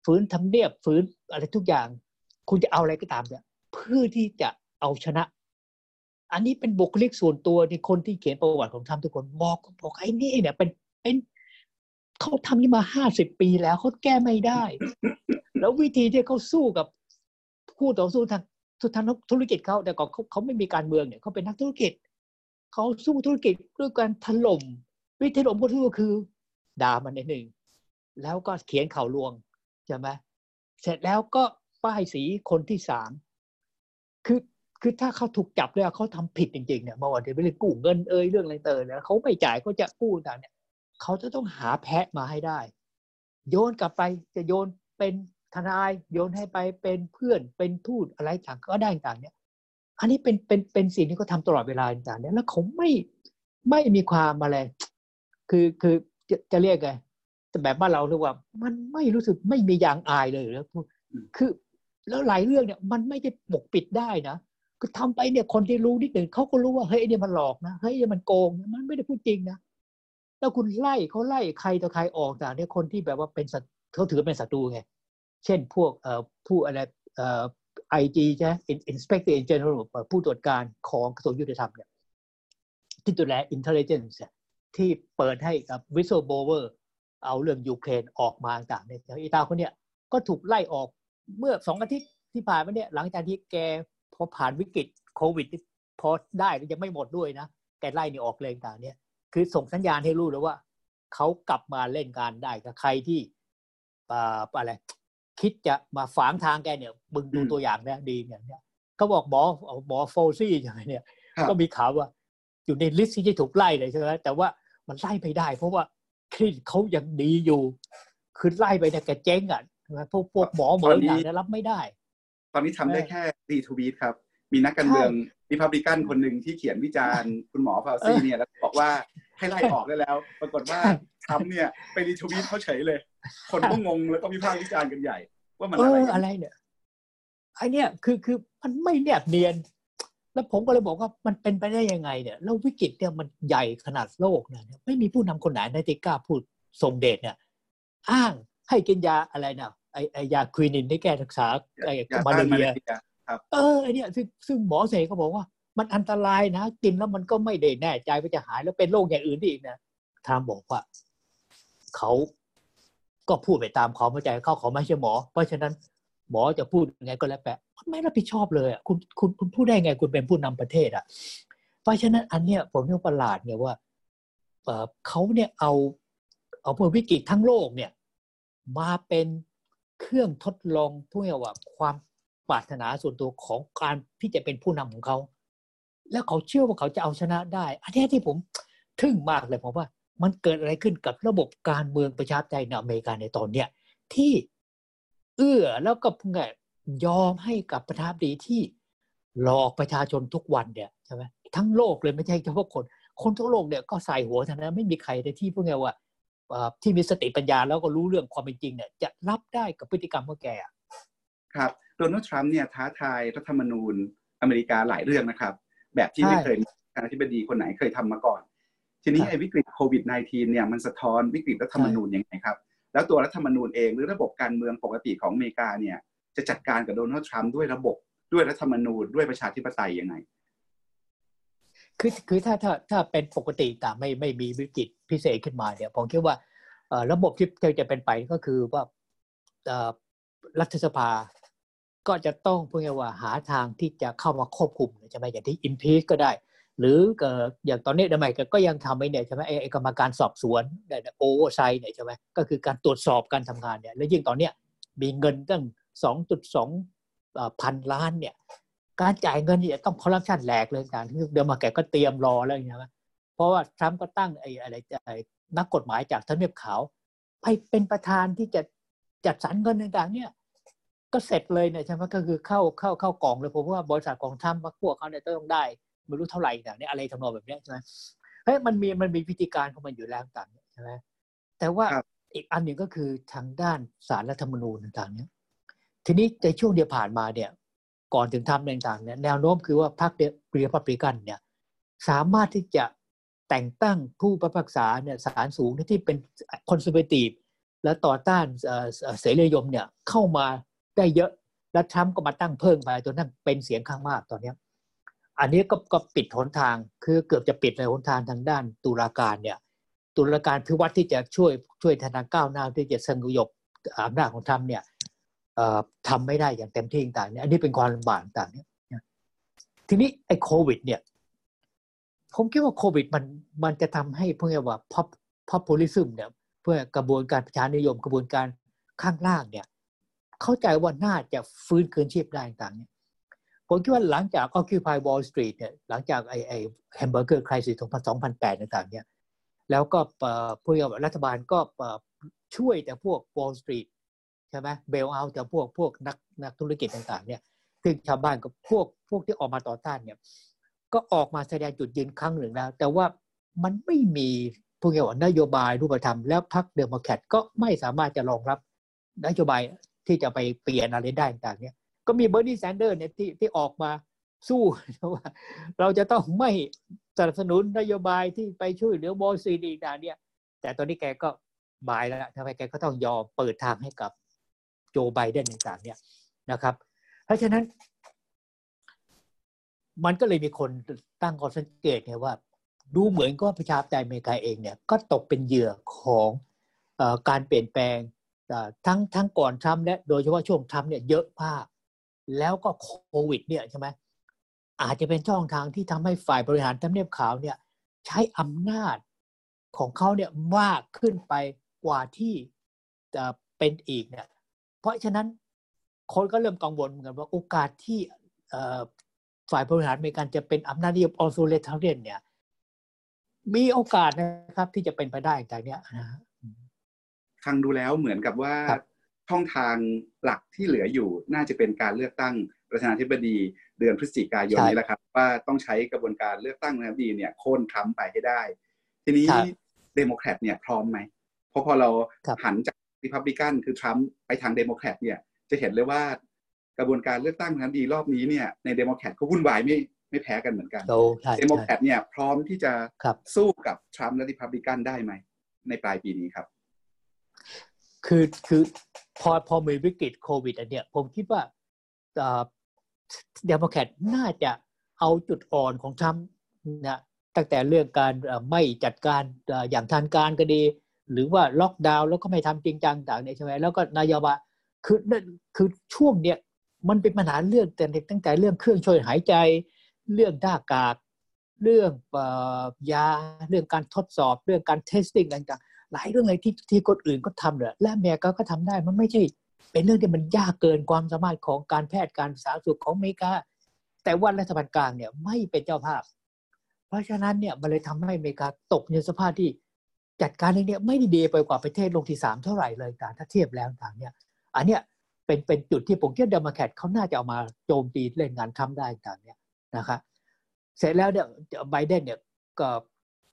ฝืนทำเนียบฝืนอะไรทุกอย่าง คุณจะเอาอะไรก็ตามเนี่ยเพื่อที่จะเอาชนะ อันนี้เป็นบุคลิกส่วนตัวที่คนที่เขียนประวัติของทำทุกคนบอกบอกไอ้นี่เนี่ยเป็นเป็นเขาทำนี่มาห้าสิบปีแล้วเขาแก้ไม่ได้ แล้ววิธีที่เขาสู้กับคู่ต่อสู้ทาง ทุทางธุรกิจเขาแต่ก่อนเขาเขาไม่มีการเมืองเนี่ยเขาเป็นนักธุรกิจเขาสู้ธุรกิจด้วยการถล่มวิธีถล่มก็คือด่ามันในหนึ่งแล้วก็เขียนข่าวลวงใช่ไหมเสร็จแล้วก็ป้ายสีคนที่สามคือคือถ้าเขาถูกจับแล้วเขาทำผิดจริงๆเนี่ยเมื่อวันที่ไปเรื่องกู้เงินเอ่ยเรื่องอะไรเตอเนี่ยเขาไม่จ่ายเขาจะกู้ต่างเนี่ยเขาจะต้องหาแพะมาให้ได้ โยนกลับไปจะโยนเป็น ทนายโยนให้ไปเป็นเพื่อนเป็นทูตอะไรต่างก็ได้ต่างเนี่ย อันนี้เป็นเป็นเป็นสิ่งที่เขาทาตลอดเวลาต่างเนี่ยแล้วเขาไม่ไม่มีความอะไรคือคือจะจะเรียกไงแต่แบบบ้านเราเรียกว่า มันไม่รู้สึกไม่มียางอายเลยแล้วคือแล้วหลายเรื่องเนี่ยมันไม่ได้ปกปิดได้นะคือทำไปเนี่ยคนที่รู้นิดหนึ่งเขาก็รู้ว่าเฮ้ยเนี่ยมันหลอกนะเฮ้ยเนี่ยมันโกงมันไม่ได้พูดจริงนะแล้วคุณไล่เขาไล่ใครต่อใครออกจากเนี่ยคนที่แบบว่าเป็นเขาถือเป็นศัตรูไง เช่นพวกผู้อะไรเอ่อไอจีใช่ Inspector General ผู้ตรวจการของกระทรวงยุติธรรมเนี่ยที่ดูแล intelligence ที่เปิดให้กับ whistleblower เอาเรื่องยูเครนออกมาต่างเนี่ยอีตาคนเนี้ยก็ถูกไล่ออกเมื่อสองอาทิตย์ที่ผ่านมาเนี่ยหลังจากที่แกพอผ่านวิกฤตโควิดพอได้ยังไม่หมดด้วยนะแกไล่นี่ออกเลยต่างเนี่ย คือส่งสัญญาณให้รู้แล้วว่าเขากลับมาเล่นการได้กับใครที่อะไร คิดจะมาฝังทางแกเนี่ยมึงดูตัวอย่างเนี่ยดีอย่างเนี้ยเขาบอกหมอหมอโฟซี่อย่างเนี้ยก็มีข่าวว่า อยู่ในลิสต์ที่จะถูกไล่เลยใช่ไหมแต่ว่ามันไล่ไม่ได้ เพราะว่าคลินเขายังดีอยู่คือไล่ไปเนี่ยแกเจ๊งอะพวกพวกหมอเหมือนกันรับไม่ได้ ตอนนี้ทำได้แค่รีทวีตครับ มีนักการเมืองริพับลิกันคนหนึ่งที่เขียนวิจารณ์คุณหมอฟาวซี่เนี่ยแล้วบอกว่า ให้ไล่ออกได้แล้ว ปรากฏว่าทำเนี่ยไปรีทวีตเขาเฉยเลย คนก็งงแล้วก็วิพากษ์วิจารณ์กันใหญ่ ว่ามันอะไรอะไรเนี่ยไอเนี่ยคือคือมันไม่แนบเนียน แล้วผมก็เลยบอกว่ามันเป็นไปได้ยังไงเนี่ยแล้ววิกฤตเนี่ยมันใหญ่ขนาดโลกเนี่ยไม่มีผู้นำคนไหนในที่กล้าพูดทรงเดชเนี่ย อ้างให้กินยาอะไรนะไอไอยาควินินที่แก้รักษาไอมาเรียเออไอเนี่ยซึ่งซึ่งหมอเสกก็บอกว่า มันอันตรายนะ กินแล้วมันก็ไม่ได้แน่ใจว่าจะหายแล้วเป็นโรคอย่างอื่นอีกนะทามบอกว่า เขาก็พูดไปตามความเข้าใจเขาเขาไม่ใช่หมอ เพราะฉะนั้นหมอจะพูดยังไงก็แล้วแต่ไม่รับผิดชอบเลยอะคุณคุณคุณพูดได้ไงคุณเป็นผู้นำประเทศอะ เพราะฉะนั้นอันเนี้ยผมยังประหลาดเนี่ยว่าเขาเนี่ยเอาเอาพวกวิกฤตทั้งโลกเนี่ย มาเป็นเครื่องทดลองพูดง่ายว่าความปรารถนาส่วนตัวของการที่จะเป็นผู้นำของเขา แล้วเขาเชื่อว่าเขาจะเอาชนะได้ อันนี้ที่ผมทึ่งมากเลยผมว่า มันเกิดอะไรขึ้นกับระบบการเมืองประชาธิปไตยในอเมริกาในตอนเนี้ยที่เอื้อแล้วก็พไงยอมให้กับประธานาธิบดีที่หลอกประชาชนทุกวันเนี่ยใช่ไหมทั้งโลกเลยไม่ใช่เฉพาะคน คนทั้งโลกเนี่ยก็ใส่หัวท่านนไม่มีใครในที่พวกไงว่าที่มีสติปัญญาแล้วก็รู้เรื่องความเป็นจริงเนี่ยจะรับได้กับพฤติกรรมของแกครับโดนัลด์ทรัมป์เนี่ยท้าทายรัฐธรรมนูญอเมริกาหลายเรื่องนะครับ แบบที่ไม่เคยประธานาธิบดีคนไหนเคยทำมาก่อน ทีนี้ไอ้วิกฤตโควิด -19 เนี่ยมันสะท้อนวิกฤตรัฐธรรมนูญยังไงครับแล้วตัวรัฐธรรมนูญเองหรือระบบการเมืองปกติของอเมริกาเนี่ย จะจัดการกับโดนัลด์ทรัมป์ด้วยระบบด้วยรัฐธรรมนูญด้วยประชาธิปไตยยังไงคือคือถ้าถ้าถ้าเป็นปกติแต่ไม่ไม่มีวิกฤตพิเศษขึ้นมาเนี่ยผมคิดว่าระบบที่จะเป็นไปก็คือว่ารัฐสภา ก็จะต้องพูดง่ายว่าหาทางที่จะเข้ามาควบคุมใช่ไหมอย่างที่อิมพีก็ได้ หรืออย่างตอนนี้ทำไมก็ยังทำไม่เนี่ยใช่ไหมไอ้กรรมการสอบสวนโอเวอร์ไซน์เนี่ยใช่ไหมก็คือการตรวจสอบการทำงานเนี่ยแล้วยิ่งตอนเนี้ยมีเงินตั้งสองจุดสองพันล้านเนี่ยการจ่ายเงินเนี่ยต้องคอร์รัปชันแหลกเลยการที่เดิมมาแกก็เตรียมรอแล้วใช่ไหมเพราะว่าทรัมป์ก็ตั้งไอ้อะไรนักกฎหมายจากทำเนียบขาวไปเป็นประธานที่จะจัดสรรเงินต่างๆเนี่ย ก็เสร็จเลยเนี่ยใช่ไหมก็คือเข้าเข้าเข้ากล่องเลยผมว่าบริษัทของทรัมป์พวกเขาเนี่ยต้องได้ไม่รู้เท่าไหร่ต่างเนี่ยอะไรทำนองแบบนี้ใช่ไหมเฮ้ยมันมีมันมีวิธีการของมันอยู่แล้วต่างใช่ไหมแต่ว่าอีกอันหนึ่งก็คือทางด้านสารรัฐธรรมนูญต่างๆเนี่ยทีนี้ในช่วงเดียวผ่านมาเนี่ย ก่อนถึงทำต่างๆเนี่ยแนวโน้มคือว่าพรรคเรียพับลิกันเนี่ย สามารถที่จะแต่งตั้งผู้ประพักษาเนี่ยสารสูงที่เป็นคอนเซอร์เวทีฟและต่อต้านเสรียมเนี่ยเข้ามา ได้เยอะแล้วทรัมป์ก็มาตั้งเพิ่มไปจนนั้นเป็นเสียงข้างมากตอนนี้อันนี้ก็ก็ปิดหนทางคือเกือบจะปิดในหนทางทางด้านตุลาการเนี่ยตุลาการพิวัตรที่จะช่วยช่วยทางก้าวหน้าที่จะสงบยบอำนาจของทรัมป์เนี่ยทำไม่ได้อย่างเต็มที่ต่างเนี่ยอันนี้เป็นความลำบากต่างเนี่ยทีนี้ไอ้โควิด เนี่ย ผมคิดว่าโควิดมันมันจะทำให้เพื่อว่าพับพับโพลิซึมเนี่ย เพื่อกระบวนการประชานิยมกระบวนการข้างล่างเนี่ย เข้าใจว่าน่าจะฟื้นคืนชีพได้ต่างเนี่ยผมคิดว่าหลังจาก Occupy Wall Street เนี่ยหลังจากไอ้ไอ้ Hamburger Crisis 2008ต่างๆเนี่ยแล้วก็ผู้รัฐบาลก็ช่วยแต่พวก Wall Street ใช่ไหม bail out แต่พวกพวกนักนักธุรกิจต่างๆเนี่ยซึ่งชาวบ้านกับพวกพวกที่ออกมาต่อต้านเนี่ยก็ออกมาแสดงจุดยืนครั้งหนึ่งแล้ว แต่ว่ามันไม่มีพวกเกี่ยวนโยบายรูปธรรม แล้วพรรคเดโมแครตก็ไม่สามารถจะรองรับนโยบาย ที่จะไปเปลี่ยนอะไรได้ต่างเนี่ยก็มีเบอร์นีแซนเดอร์เนี่ยที่ที่ออกมาสู้ว่าเราจะต้องไม่สนับสนุนนโยบายที่ไปช่วยเหลือ Wall Street ต่างเนี่ยแต่ตอนนี้แกก็บายแล้วทำไมแกก็ต้องยอมเปิดทางให้กับโจไบเดนต่างเนี่ยนะครับ เพราะฉะนั้น มันก็เลยมีคนตั้งข้อสังเกตเนี่ยว่า ดูเหมือนก็ประชาธิปไตยอเมริกาเองเนี่ยก็ตกเป็นเหยื่อของอการเปลี่ยนแปลง ทั้งทั้งก่อนทำและโดยเฉพาะช่วงทำเนี่ยเยอะมากแล้วก็โควิดเนี่ยใช่ไหมอาจจะเป็นช่องทางที่ทำให้ฝ่ายบริหารทำเนียบขาวเนี่ยใช้อำนาจของเขาเนี่ยมากขึ้นไปกว่าที่จะเป็นอีกเนี่ยเพราะฉะนั้นคนก็เริ่มกังวลเหมือนกันว่าโอกาสที่ฝ่ายบริหารอเมริกันจะเป็นอำนาจนิยมออโซเลทเรียนเนี่ยมีโอกาสนะครับที่จะเป็นไปได้แต่เนี้ยนะ ฟังดูแล้วเหมือนกับว่าช่องทางหลักที่เหลืออยู่น่าจะเป็นการเลือกตั้งประธานาธิบดีเดือนพฤศจิกายนนี้แหละครับ ว่าต้องใช้กระบวนการเลือกตั้งนะดีเนี่ยโค่นทรัมป์ไปให้ได้ ทีนี้เดโมแครตเนี่ยพร้อมไหมเพราะพอเราหันจากริพับลิกันคือทรัมป์ไปทางเดโมแครตเนี่ยจะเห็นเลยว่ากระบวนการเลือกตั้งนั้นดีรอบนี้เนี่ยในเดโมแครตก็วุ่นวายไม่ไม่แพ้กันเหมือนกันเดโมแครตเนี่ยพร้อมที่จะสู้กับทรัมป์และริพับลิกันได้ไหมในปลายปีนี้ครับ คือคือพอพอมีวิกฤตโควิดอันเนี้ยผมคิดว่าเดโมแครตน่าจะเอาจุดอ่อนของทรัมป์นะตั้งแต่เรื่องการไม่จัดการอย่างทางการก็ดี หรือว่าล็อกดาวน์แล้วก็ไม่ทำจริงจังต่างเนี่ยใช่ไหมแล้วก็นายบาคือนั่นคือช่วงเนี้ยมันเป็นปัญหาเรื่องแต่ตั้งแต่เรื่องเครื่องช่วยหายใจ เรื่องหน้ากากเรื่องยาเรื่องการทดสอบ เรื่องการ testing ต่าง หลายเรื่องเลยที่ที่คนอื่นก็ทำเลยและแม่ก็ก็ทำได้มันไม่ใช่ เป็นเรื่องที่มันยากเกินความสามารถของการแพทย์การสาธารณสุขของอเมริกา แต่ว่ารัฐบาลกลางเนี่ยไม่เป็นเจ้าภาพ เพราะฉะนั้นเนี่ยมันเลยทำให้อเมริกาตกในสภาพที่จัดการเรื่องนี้ไม่ได้ดีไปกว่าประเทศโลกที่สามเท่าไหร่เลยต่างถ้าเทียบแล้วต่างเนี่ยอันเนี้ยเป็นเป็นจุดที่ผมคิดเดมแครตเขาน่าจะเอามาโจมตีเล่นงานทำได้ต่างเนี่ยนะครับเสร็จแล้วเนี่ยไบเดนเนี่ยก็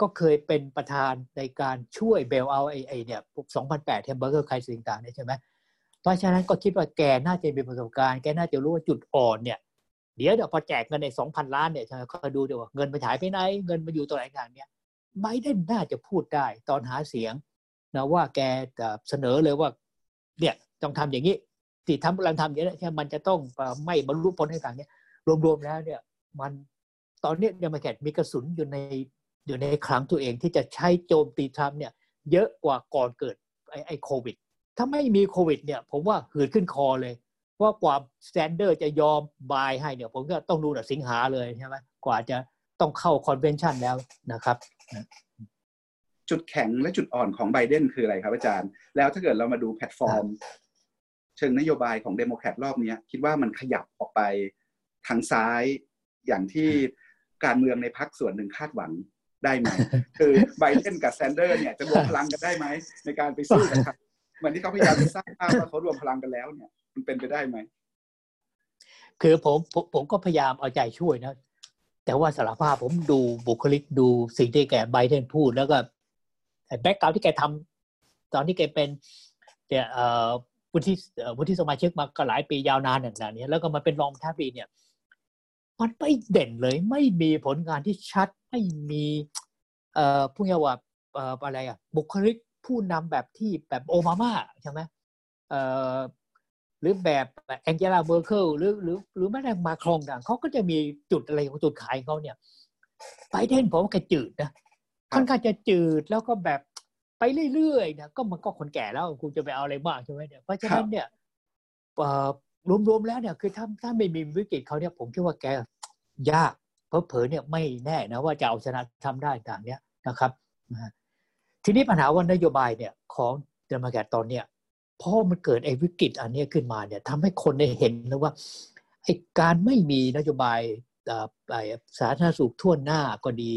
ก็เคยเป็นประธานในการช่วยเบลเอาไอ้ไอเนี่ยพวก2008เทมเบอร์เกอร์ใครสิ่งต่างเนี่ยใช่ไหมเพราะฉะนั้นก็คิดว่าแกน่าจะมีประสบการณ์แกน่าจะรู้ว่าจุดอ่อนเนี่ยเดี๋ยวเดี๋ยวพอแจกเงินใน2,000ล้านเนี่ยใช่ไหมก็ดูเดี๋ยวเงินไปหายไปไหน เงินมาอยู่ตัวไหนต่างเนี่ยไบเดนน่าจะพูดได้ตอนหาเสียงนะว่าแกเสนอเลยว่าเนี่ยต้องทำอย่างนี้ที่ทำกำลังทำอย่างนี้ใช่มันจะต้องไม่บรรลุผลให้ต่างเนี่ยรวมๆแล้วเนี่ยมันตอนนี้เดโมแครตมีกระสุนอยู่ใน อยู่ในคลังตัวเองที่จะใช้โจมตีทรัมป์เนี่ยเยอะกว่าก่อนเกิดไอ้ไอโควิด ถ้าไม่มีโควิดเนี่ยผมว่าหืดขึ้นคอเลยว่ากว่าแซนเดอร์จะยอมบายให้เนี่ยผมก็ต้องดูแต่สิงหาเลยใช่ไหมกว่าจะต้องเข้า convention แล้วนะครับ จุดแข็งและจุดอ่อนของไบเดนคืออะไรครับอาจารย์ แล้วถ้าเกิดเรามาดูแพลตฟอร์ม เชิงนโยบายของเดโมแครตรอบนี้คิดว่ามันขยับออกไปทางซ้ายอย่างที่การเมืองในพรรคส่วนหนึ่งคาดหวัง ได้ไหม คือไบเดนกับแซนเดอร์เนี่ยจะรวมพลังกันได้ไหมในการไปสู้กันครับเหมือนที่เขาพยายามจะสร้างภาพว่าเขารวมพลังกันแล้วเนี่ย มันเป็นไปได้ไหมคือผมผมผมก็พยายามเอาใจช่วยนะ แต่ว่าสารภาพผมดูบุคลิกดูสิ่งที่แกไบเดนพูดแล้วก็แบ็กกราวที่แกทำตอนที่แกเป็นเนี่ยวุฒิวุฒิสมาชิกมาก็หลายปียาวนานอย่างนี้แล้วก็มาเป็นรองท่าปีเนี่ย มันไม่เด่นเลย ไม่มีผลงานที่ชัด ไม่มีเอ่อพูดง่ายว่าเอ่ออะไรอะบุคลิกผู้นำแบบที่แบบโอบามาใช่ไหมเอ่อหรือแบบแองเจลาเบอร์เคิลหรือหรือหรือแม้แต่มาครองต่างเขาก็จะมีจุดอะไรของจุดขายเขาเนี่ยไบเดนผมว่าแกจืดนะค่อนข้างจะจืดแล้วก็แบบไปเรื่อยๆนะก็มันก็คนแก่แล้วคุณจะไปเอาอะไรมากใช่ไหมเนี่ยเพราะฉะนั้นเนี่ยรวมๆแล้วเนี่ยคือถ้าถ้าไม่มีวิกฤตเขาเนี่ยผมคิดว่าแกยาก เพราะเผลอเนี่ยไม่แน่นะว่าจะเอาชนะทำได้ต่างเนี้ยนะครับ ทีนี้ปัญหาว่านโยบายเนี่ยของเดโมแครตตอนเนี้ยพอมันเกิดไอ้วิกฤตอันนี้ขึ้นมาเนี่ยทำให้คนได้เห็นนะว่าไอ้การไม่มีนโยบายสาธารณสุขทั่วหน้าก็ดี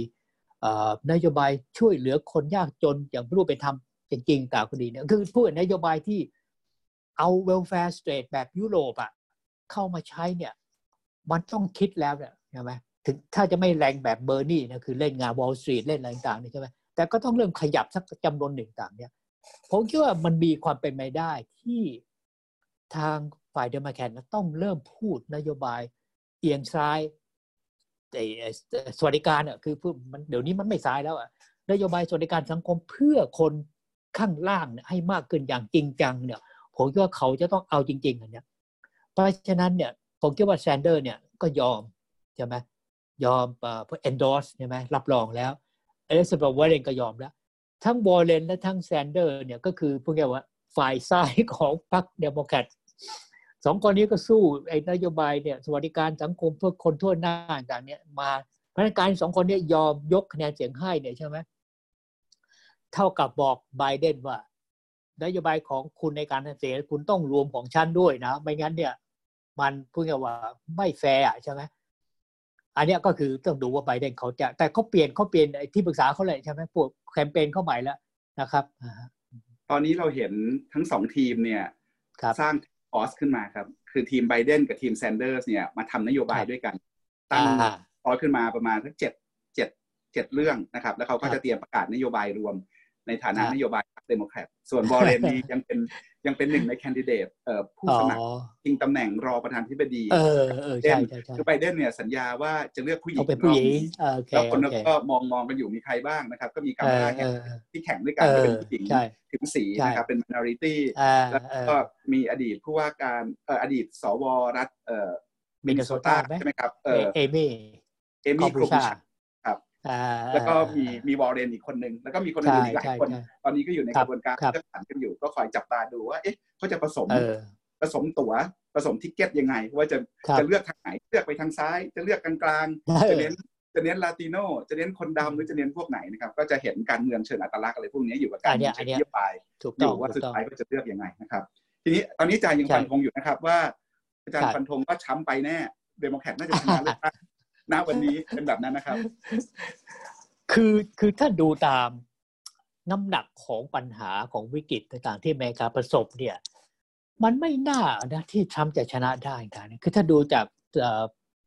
นโยบายช่วยเหลือคนยากจนอย่างลงไปทำจริงๆต่างก็ดีเนี่ยคือพูดนโยบายที่เอา welfare state แบบยุโรปอะเข้ามาใช้เนี่ย มันต้องคิดแล้วเนี่ยใช่ไหม ถึงถ้าจะไม่แรงแบบเบอร์นี่นะคือเล่นงาน Wall Street เล่นอะไรต่างๆนี่ใช่ไหมแต่ก็ต้องเริ่มขยับสักจำนวนหนึ่งต่างเนี่ยผมคิดว่ามันมีความเป็นไปได้ที่ทางฝ่ายเดโมแครตต้องเริ่มพูดนโยบายเอียงซ้ายสวัสดิการอะคือมันเดี๋ยวนี้มันไม่ซ้ายแล้วอะนโยบายสวัสดิการสังคมเพื่อคนข้างล่างให้มากขึ้นอย่างจริงจังเนี่ยผมคิดว่าเขาจะต้องเอาจริงๆอันเนี้ยเพราะฉะนั้นเนี่ยผมคิดว่าแซนเดอร์เนี่ยก็ยอมใช่ไหม ยอมเพื่อ endorse ใช่ไหมรับรองแล้วเอลิซาเบธวอร์เรนก็ยอมแล้ว ทั้งวอร์เรนและทั้งแซนเดอร์เนี่ยก็คือพวกนี้ว่าฝ่ายซ้ายของพรรคเดโมแครตสองคนนี้ก็สู้ไอ้นโยบายเนี่ยสวัสดิการสังคมเพื่อคนทั่วหน้าต่างเนี่ยมาพนักงานสองคนนี้ยอมยกคะแนนเสียงให้เนี่ยใช่ไหมเท่ากับบอกไบเดนว่านโยบายของคุณในการหาเสียงคุณต้องรวมของฉันด้วยนะ ไม่งั้นเนี่ย มันพูดง่ายว่าไม่แฟร์ใช่ไหม อันนี้ก็คือต้องดูว่าไบเดนเขาจะแต่เขาเปลี่ยนเขาเปลี่ยนที่ปรึกษาเขาเลยใช่ไหมพวกแคมเปญเขาใหม่แล้วนะครับตอนนี้เราเห็นทั้งสองทีมเนี่ยสร้างคอสขึ้นมาครับ คือทีมไบเดนกับทีมแซนเดอร์สเนี่ยมาทำนโยบายด้วยกัน ตั้งคอสขึ้นมาประมาณทั้งเจ็ดเจ็ดเจ็ดเรื่องนะครับ แล้วเขาก็จะเตรียมประกาศนโยบายรวม ในฐานะนโยบายเดโมแครตส่วนบอเรนนี่ยังเป็นยังเป็นหนึ่งในแคนดิเดตผู้สมัครจริงตำแหน่งรอประธานธิบดีเออเออใช่ใช่คือไบเดนเนี่ยสัญญาว่าจะเลือกผู้หญิงเป็นผู้หญิงแล้วคนก็มองมองกันอยู่มีใครบ้างนะครับ ก็มีการที่แข่งด้วยกันเป็นผู้หญิงถึงสีนะครับเป็น minority แล้วก็มีอดีตผู้ว่าการอดีตสวรัฐมินนิโซตาใช่ไหมครับเอมี่เอมี่ครูชา แล้วก็มีมีวอลเลนอีกคนนึง แล้วก็มีคนอื่นอีกหลายคน ตอนนี้ก็อยู่ในกระบวนการเลือกสรรกันอยู่ ก็คอยจับตาดูว่า เอ๊ะเขาจะผสมผสมตั๋วผสม ticket ยังไง ว่าจะจะเลือกทางไหนเลือกไปทางซ้าย จะเลือกกลางๆจะเน้นจะเน้นลาติโนจะเน้นคนดำหรือจะเน้นพวกไหนนะครับ ก็จะเห็นการเมืองเชิงอัตลักษณ์อะไรพวกนี้อยู่กับการเชิงนโยบายอยู่ว่าสุดท้ายก็จะเลือกยังไงนะครับ ทีนี้ตอนนี้อาจารย์ยังฟันธงอยู่นะครับว่าอาจารย์ฟันธงว่าทรัมป์ไปแน่เดโมแครตน่าจะชนะเลือกตั้ง ณวันนี้เป็นแบบนั้นนะครับ คือคือถ้าดูตามน้ำหนักของปัญหาของวิกฤตต่างๆที่อเมริกาประสบเนี่ย มันไม่น่านะที่ทรัมป์จะชนะได้กันคือถ้าดูจาก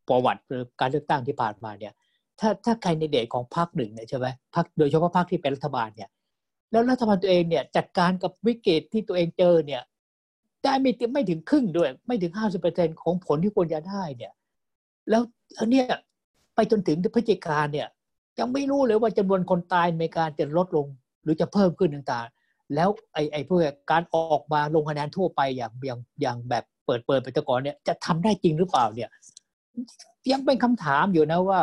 ประวัติการเลือกตั้งที่ผ่านมาเนี่ย ถ้าถ้าใครในเดทของพรรคหนึ่งเนี่ยใช่ไหมพรรคโดยเฉพาะพรรคที่เป็นรัฐบาลเนี่ย แล้วรัฐบาลตัวเองเนี่ยจัดการกับวิกฤตที่ตัวเองเจอเนี่ยได้ไม่ไม่ถึงครึ่งด้วย ไม่ถึงห้าสิบเปอร์เซ็นของผลที่ควรจะได้เนี่ย แล้วแล้วเนี่ย ไปจนถึงพฤศจิกาเนี่ยยังไม่รู้เลยว่าจำนวนคนตายในการจะลดลง หรือจะเพิ่มขึ้นต่างๆ แล้วไอ้ไอ้พวกการออกมาลงคะแนนทั่วไปอย่างอย่างอย่างแบบเปิดเปิดไปตะกอนเนี่ยจะทำได้จริงหรือเปล่าเนี่ยยังเป็นคำถามอยู่นะว่า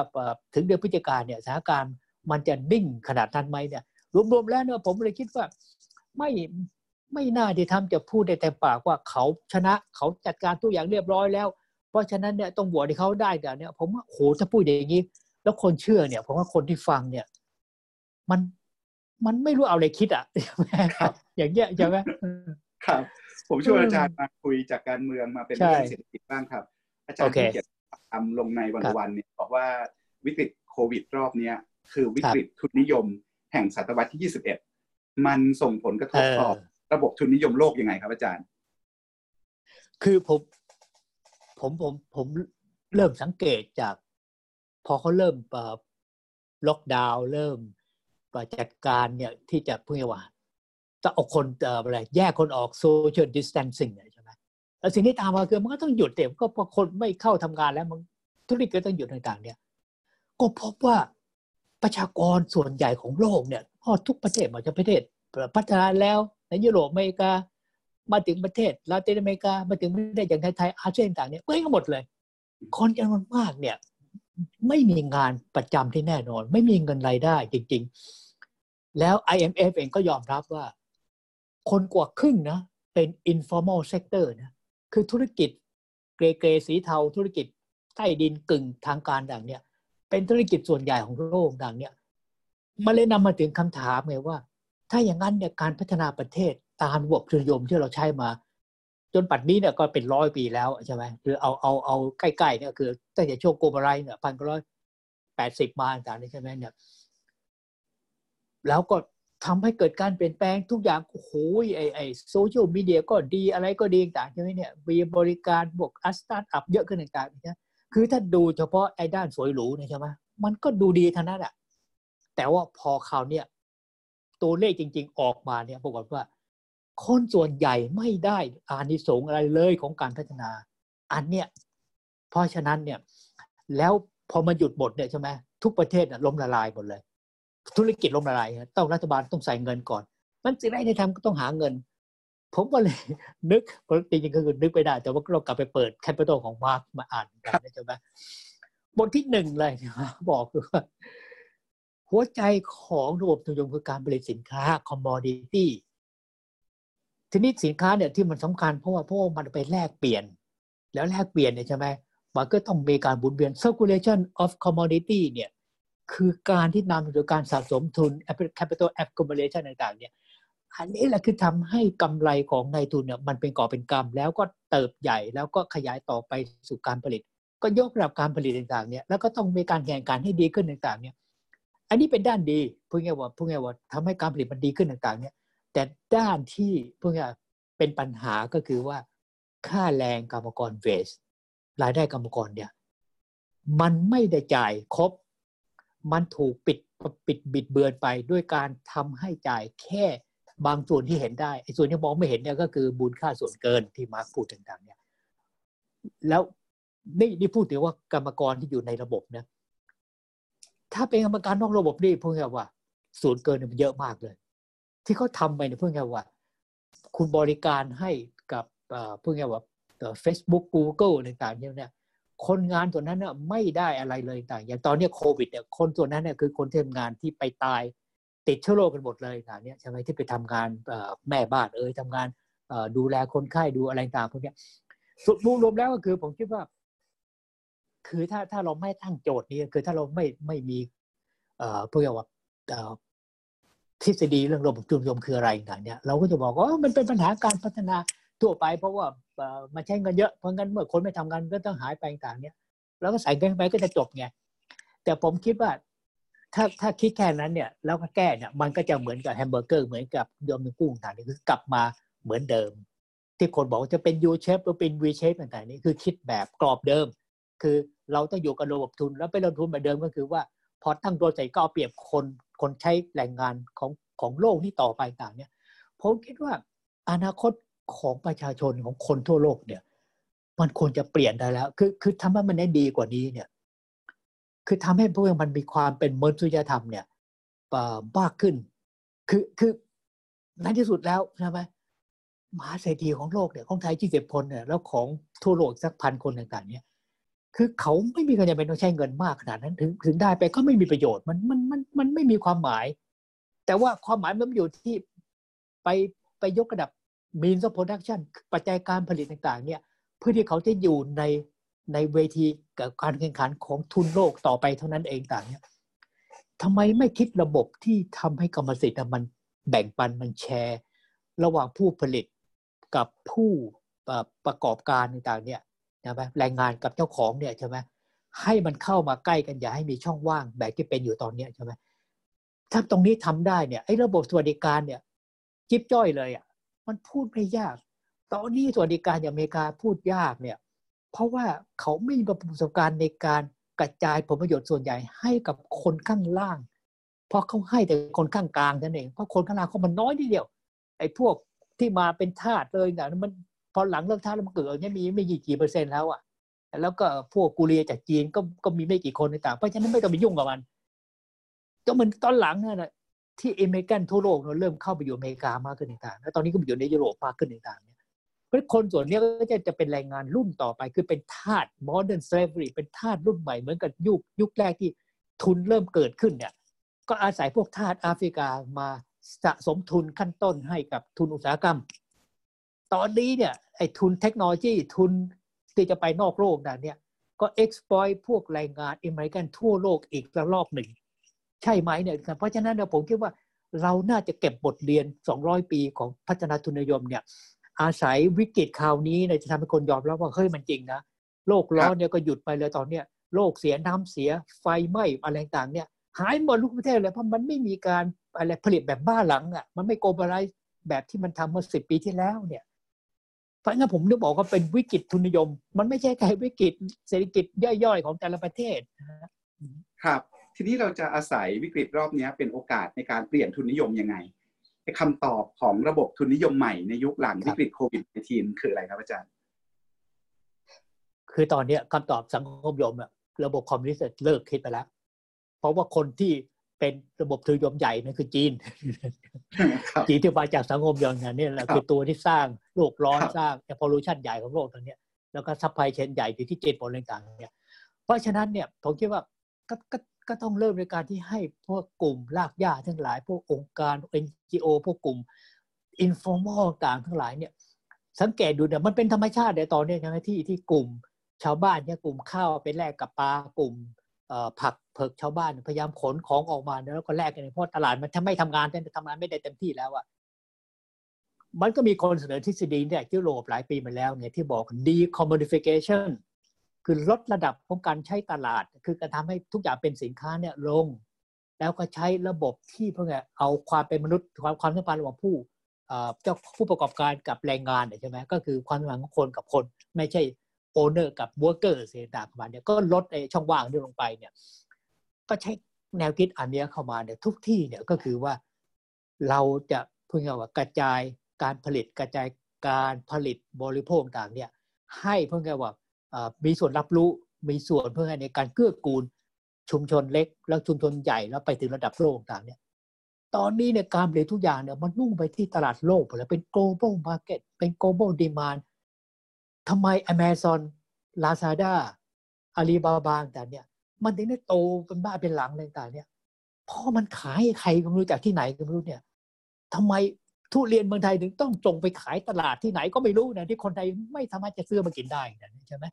ถึงเดือนพฤศจิกาเนี่ยสถานการณ์มันจะนิ่งขนาดนั้นไหมเนี่ยรวมๆแล้วเนี่ยผมเลยคิดว่าไม่ไม่น่าที่ทำจะพูดได้แต่ปากว่าเขาชนะเขาจัดการทุกอย่างเรียบร้อยแล้ว ราะฉะนั้นเนี่ยต้องบวชให้เขาได้แต่เนี่ย ผมว่าโหถ้าพูดอย่างนี้ แล้วคนเชื่อเนี่ย ผมว่าคนที่ฟังเนี่ย มันมันไม่รู้เอาอะไรคิดอะครับอย่างเงี้ยใช่ไหมครับ ผมชวนอาจารย์มาคุยจากการเมืองมาเป็นเรื่องเศรษฐกิจบ้างครับ อาจารย์ที่เขียนทำลงในวันวันเนี่ยบอกว่าวิกฤตโควิดรอบเนี้ยคือวิกฤตทุนนิยม แห่งศตวรรษที่ 21 มันส่งผลกระทบต่อระบบทุนนิยมโลกยังไงครับอาจารย์ คือผม ผมผมผมเริ่มสังเกตจาก พอเขาเริ่มล็อกดาวน์เริ่มจัดการเนี่ยที่จะพูดว่าจะเอาคนอะไรแยกคนออก social distancing ใช่ไหมแล้วสิ่งที่ตามมาคือมันก็ต้องหยุดเต็มก็พอคนไม่เข้าทำงานแล้วมันธุรกิจก็ต้องหยุดต่างๆ เนี่ย ก็พบว่าประชากรส่วนใหญ่ของโลกเนี่ยพอทุกประเทศมันจะประเทศพัฒนาแล้วในยุโรปอเมริกา มาถึงประเทศลาตินอเมริกามาถึงประเทศอย่างไทยอาเซียนต่างเนี่ยเอ้ยหมดเลย คนจำนวนมากเนี่ย ไม่มีงานประจำที่แน่นอน ไม่มีเงินรายได้จริง ๆ แล้ว IMF เองก็ยอมรับว่า คนกว่าครึ่งนะ เป็น informal sector นะคือธุรกิจเกรเกรสีเทาธุรกิจใต้ดินกึ่งทางการดังเนี้ยเป็นธุรกิจส่วนใหญ่ของโลกดังเนี้ยมาเลยนำมาถึงคำถามไงว่า ถ้าอย่างนั้นเนี่ยการพัฒนาประเทศ ตามระบบทุนยมที่เราใช้มา จนปัจนี้เนี่ยก็เป็นร้อยปีแล้วใช่ไหมคือเอาเอาเอาใกล้ๆเนี่ยคือตั้งแต่ช่วงโกลบอลไรเนี่ยพันร้อยแปดสิบมาต่างๆใช่ไหมเนี่ยแล้วก็ทำให้เกิดการเปลี่ยนแปลงทุกอย่างโอ้โหไอไอโซเชียลมีเดียก็ดีอะไรก็ดีต่างใช่ไหมเนี่ยมีบริการบวกอัสตาร์ทอัพเยอะขึ้นต่างๆนะคือถ้าดูเฉพาะไอ้ด้านสวยหรูเนี่ยใช่ไหมมันก็ดูดีทั้งนั้นแหะแต่ว่าพอคราวเนี่ยตัวเลขจริง ๆ ออกมาเนี่ยปรากฏว่า คนส่วนใหญ่ไม่ได้อานิสงส์อะไรเลยของการพัฒนา อันเนี้ยเพราะฉะนั้นเนี่ยแล้วพอมาหยุดหมดเนี่ยใช่ไหมทุกประเทศล้มละลายหมดเลย ธุรกิจล้มละลายต้องรัฐบาลต้องใส่เงินก่อน มันสิ่งแรกที่ทำก็ต้องหาเงิน ผมก็เลยนึกจริงๆก็คือนึกไปได้ แต่ว่าเรากลับไปเปิด Capital ของมาร์กซ์มาอ่านกันใช่ไหมบทที่หนึ่งเลยบอกคือว่าหัวใจของระบบทุนนิยมคือการผลิตสินค้า commodity ทีนี้สินค้าเนี่ยที่มันสำคัญเพราะว่าเพราะมันไปแลกเปลี่ยน แล้วแลกเปลี่ยนเนี่ยใช่ไหมมันก็ต้องมีการหมุนเวียน circulation of commodity เนี่ยคือการที่นำไปสู่การสะสมทุน capital accumulation ต่างๆเนี่ยอันนี้แหละคือทำให้กำไรของนายทุนเนี่ยมันเป็นก่อเป็นกำแล้วก็เติบใหญ่แล้วก็ขยายต่อไปสู่การผลิต ก็ยกระดับการผลิตต่างๆเนี่ยแล้วก็ต้องมีการแข่งขันให้ดีขึ้นต่างๆเนี่ยอันนี้เป็นด้านดีพูดง่ายว่าพูดง่ายว่าทำให้การผลิตมันดีขึ้นต่างๆเนี่ย แต่ด้านที่พูดง่ายเป็นปัญหาก็คือว่า ค่าแรงกรรมกรเวสรายได้กรรมกรเนี่ยมันไม่ได้จ่ายครบ มันถูกปิดปิดบิดเบือนไปด้วยการทำให้จ่ายแค่บางส่วนที่เห็นได้ไอ้ส่วนที่มองไม่เห็นเนี่ยก็คือบุญค่าส่วนเกินที่มาร์คพูดต่างๆเนี่ยแล้วนี่นี่พูดถึงว่ากรรมกรที่อยู่ในระบบนะถ้าเป็นกรรมการนอกระบบนี่พูดง่ายว่าส่วนเกินมันเยอะมากเลย ที่เขาทำไปเนี่ยพูดง่ายว่า คุณบริการให้กับพูดง่ายว่าเฟซบุ๊กกูเกิลต่างๆเนี่ยคนงานส่วนนั้นเนี่ยไม่ได้อะไรเลยต่างอย่างตอนนี้โควิดเนี่ยคนส่วนนั้นเนี่ยคือคนที่ทำงานที่ไปตายติดเชื้อโรคกันหมดเลยต่างเนี่ยใช่ไหมที่ไปทำงานแม่บ้านเอ่ยทำงานดูแลคนไข้ดูอะไรต่างพวกนี้สุดรวมแล้วก็คือผมคิดว่า คือถ้าถ้าเราไม่ตั้งโจทย์นี้คือถ้าเราไม่ไม่มีเอ่อพวกว่า ทฤษฎีเรื่องระบบทุนนิยมคืออะไรต่างเนี่ยเราก็จะบอกว่ามันเป็นปัญหาการพัฒนาทั่วไป เพราะว่ามาใช้เงินเยอะเพราะงั้นเมื่อคนไม่ทำงานก็ต้องหายไปต่างเนี้ยแล้วก็ใส่เงินไปก็จะจบไงแต่ผมคิดว่าถ้าถ้าคิดแค่นั้นเนี่ยแล้วก็แก้เนี่ยมันก็จะเหมือนกับแฮมเบอร์เกอร์เหมือนกับต้มยำกุ้งต่างนี่คือกลับมาเหมือนเดิม ที่คนบอกจะเป็น U shape หรือเป็น V shape ต่างๆนี่คือคิดแบบกรอบเดิม คือเราต้องอยู่กับระบบทุนแล้วไปลงทุนแบบเดิมก็คือว่า พอตั้งตัวใจก็เอาเปรียบคนคนใช้แรงงานของของโลกที่ต่อไปต่างเนี่ยผมคิดว่าอนาคตของประชาชนของคนทั่วโลกเนี่ย มันควรจะเปลี่ยนได้แล้ว คือคือทำให้มันได้ดีกว่านี้เนี่ย คือทำให้พวกมันมีความเป็นมนุษยธรรมเนี่ยมากขึ้น คือคือในที่สุดแล้วใช่ไหมมหาเศรษฐีของโลกเนี่ยของไทยที่สิบคนเนี่ยแล้วของทั่วโลกสักพันคนต่างๆเนี่ย คือเขาไม่มีการจำเป็นต้องใช้เงินมากขนาดนั้นถึงถึงได้ไปก็ไม่มีประโยชน์มันมันมันมันไม่มีความหมาย แต่ว่าความหมายมันอยู่ที่ไปไปยกระดับ means of production ปัจจัยการผลิตต่างๆ เนี่ยเพื่อที่เขาจะอยู่ในในเวทีกับการแข่งขันของทุนโลกต่อไปเท่านั้นเองต่างเนี่ยทำไมไม่คิดระบบที่ทำให้กรรมสิทธิ์มันแบ่งปันมันแชร์ ระหว่างผู้ผลิตกับผู้ประกอบการต่างๆเนี่ย ช่ไหมแรงงานกับเจ้าของเนี่ยใช่ไหมให้มันเข้ามาใกล้กันอย่าให้มีช่องว่างแบบที่เป็นอยู่ตอนนี้ใช่ไหมถ้าตรงนี้ทำได้เนี่ยไอ้ระบบสวัสดิการเนี่ยจิ๊บจ้อยเลยอะมันพูดไม่ยาก ตอนนี้สวัสดิการอย่างอเมริกาพูดยากเนี่ยเพราะว่าเขาไม่มีประสบการณ์ในการกระจายผลประโยชน์ส่วนใหญ่ให้กับคนข้างล่าง เพราะเขาให้แต่คนข้างกลางนั่นเองเพราะคนข้างล่างเขามันน้อยทีเดียวไอ้พวกที่มาเป็นทาสเลยเนี่ยมัน พอหลังเลิกทาสแล้วมันเกิดเนี่ยมีไม่กี่กี่เปอร์เซ็นต์แล้วอะแล้วก็พวกกูเรียจากจีนก็ก็มีไม่กี่คนในต่างเพราะฉะนั้นไม่ต้องไปยุ่งกับมันก็มันตอนหลังเนี่ยที่อเมริกันทั่วโลกเริ่มเข้าไปอยู่อเมริกามากขึ้นต่างแล้วตอนนี้ก็ไปอยู่ในยุโรปมากขึ้นต่างเนี่ยเพราะคนส่วนนี้ก็จะจะเป็นแรงงานรุ่นต่อไป คือเป็นทาส modern slavery เป็นทาสรุ่นใหม่เหมือนกับยุคยุคแรกที่ทุนเริ่มเกิดขึ้นเนี่ย ก็อาศัยพวกทาสแอฟริกามาสะสมทุนขั้นต้นให้กับทุนอุตสาหกรรม ตอนนี้เนี่ยไอ้ทุนเทคโนโลยีทุนที่จะไปนอกโลกนั่นเนี่ยก็ exploit พวกแรงงานอเมริกันทั่วโลกอีกระลอกหนึ่ง ใช่ไหมเนี่ยเพราะฉะนั้นผมคิดว่าเราน่าจะเก็บบทเรียน 200 ปีของพัฒนาทุนนิยมเนี่ยอาศัยวิกฤตคราวนี้เนี่ยจะทำให้คนยอมรับว่าเฮ้ยมันจริงนะโลกร้อนเนี่ยก็หยุดไปเลยตอนเนี้ยโลกเสียน้ำเสียไฟไหม้อะไรต่างเนี่ยหายหมดทุกประเทศเลยเพราะมันไม่มีการอะไรผลิตแบบบ้าหลังอะมันไม่โกลบอลไลซ์แบบที่มันทำเมื่อสิบปีที่แล้วเนี่ย ราะงั้นผมนึกบอกว่าเป็นวิกฤตทุนนิยม มันไม่ใช่แค่วิกฤตเศรษฐกิจย่อยๆของแต่ละประเทศครับ ทีนี้เราจะอาศัยวิกฤตรอบนี้เป็นโอกาสในการเปลี่ยนทุนนิยมยังไงคำตอบของระบบทุนนิยมใหม่ในยุคหลังวิกฤตโควิด -19 คืออะไรครับอาจารย์ คือตอนนี้คำตอบสังคมนิยมอะระบบคอมมิวนิสต์เลิกคิดไปแล้ว เพราะว่าคนที่ เป็นระบบทุนนิยมใหญ่นั่นคือจีน จีนที่มาจากสังคมนิยมนี่แหละคือตัวที่สร้างโลกร้อนสร้าง air pollution ใหญ่ของโลกตอนนี้แล้วก็ supply chain ใหญ่ที่จีนผลต่างๆเนี่ยเพราะฉะนั้นเนี่ยผมคิดว่าก็ก็ก็ต้องเริ่มในการที่ให้พวกกลุ่มรากหญ้าทั้งหลาย พวกองค์การ NGO พวกกลุ่ม informal ต่างทั้งหลายเนี่ย สังเกตดูเนี่ยมันเป็นธรรมชาติในตอนนี้ใช่ไหมที่ที่กลุ่มชาวบ้านเนี่ยกลุ่มข้าวไปแลกกับปลากลุ่มผัก เผือกชาวบ้านพยายามขนของออกมาแล้วก็แลกกันเพราะตลาดมันทำไม่ทำงานแต่ทำงานไม่ได้เต็มที่แล้วอะมันก็มีคนเสนอทฤษฎีเนี่ยที่โลบหลายปีมาแล้วเนี่ยที่บอก decommodification คือลดระดับของการใช้ตลาด คือการทำให้ทุกอย่างเป็นสินค้าเนี่ยลง แล้วก็ใช้ระบบที่เพื่อเอาความเป็นมนุษย์ความความสัมพันธ์ระหว่างผู้เจ้าผู้ประกอบการกับแรงงานใช่ไหมก็คือความสัมพันธ์ของคนกับคน ไม่ใช่โอเนอร์กับวอร์เกอร์สิ่งต่างประมาณนี้ก็ลดไอ้ช่องว่างนี้ลงไปเนี่ย ก็ใช้แนวคิดอันนี้เข้ามาเนี่ยทุกที่เนี่ยก็คือว่าเราจะพูดง่ายว่ากระจายการผลิตกระจายการผลิตบริโภคต่างเนี่ยให้เพื่อไงว่ามีส่วนรับรู้มีส่วนเพื่อในการเกื้อกูลชุมชนเล็ก แล้วชุมชนใหญ่แล้วไปถึงระดับโลกต่างเนี่ยตอนนี้เนี่ยการผลิตทุกอย่างเนี่ยมันนุ่งไปที่ตลาดโลกไปแล้วเป็น global market เป็น global demand ทำไม Amazon Lazada Alibaba ต่างเนี่ย มันถึงได้โตเป็นบ้าเป็นหลังอะไรต่างเนี่ยพราะมันขายใครก็ไม่รู้จากที่ไหนก็ไม่รู้เนี่ยทำไมทุเรียนเมืองไทยถึงต้องจงไปขายตลาดที่ไหนก็ไม่รู้นะที่คนไทยไม่สามารถจะซื้อมากินได้นะใช่ไหม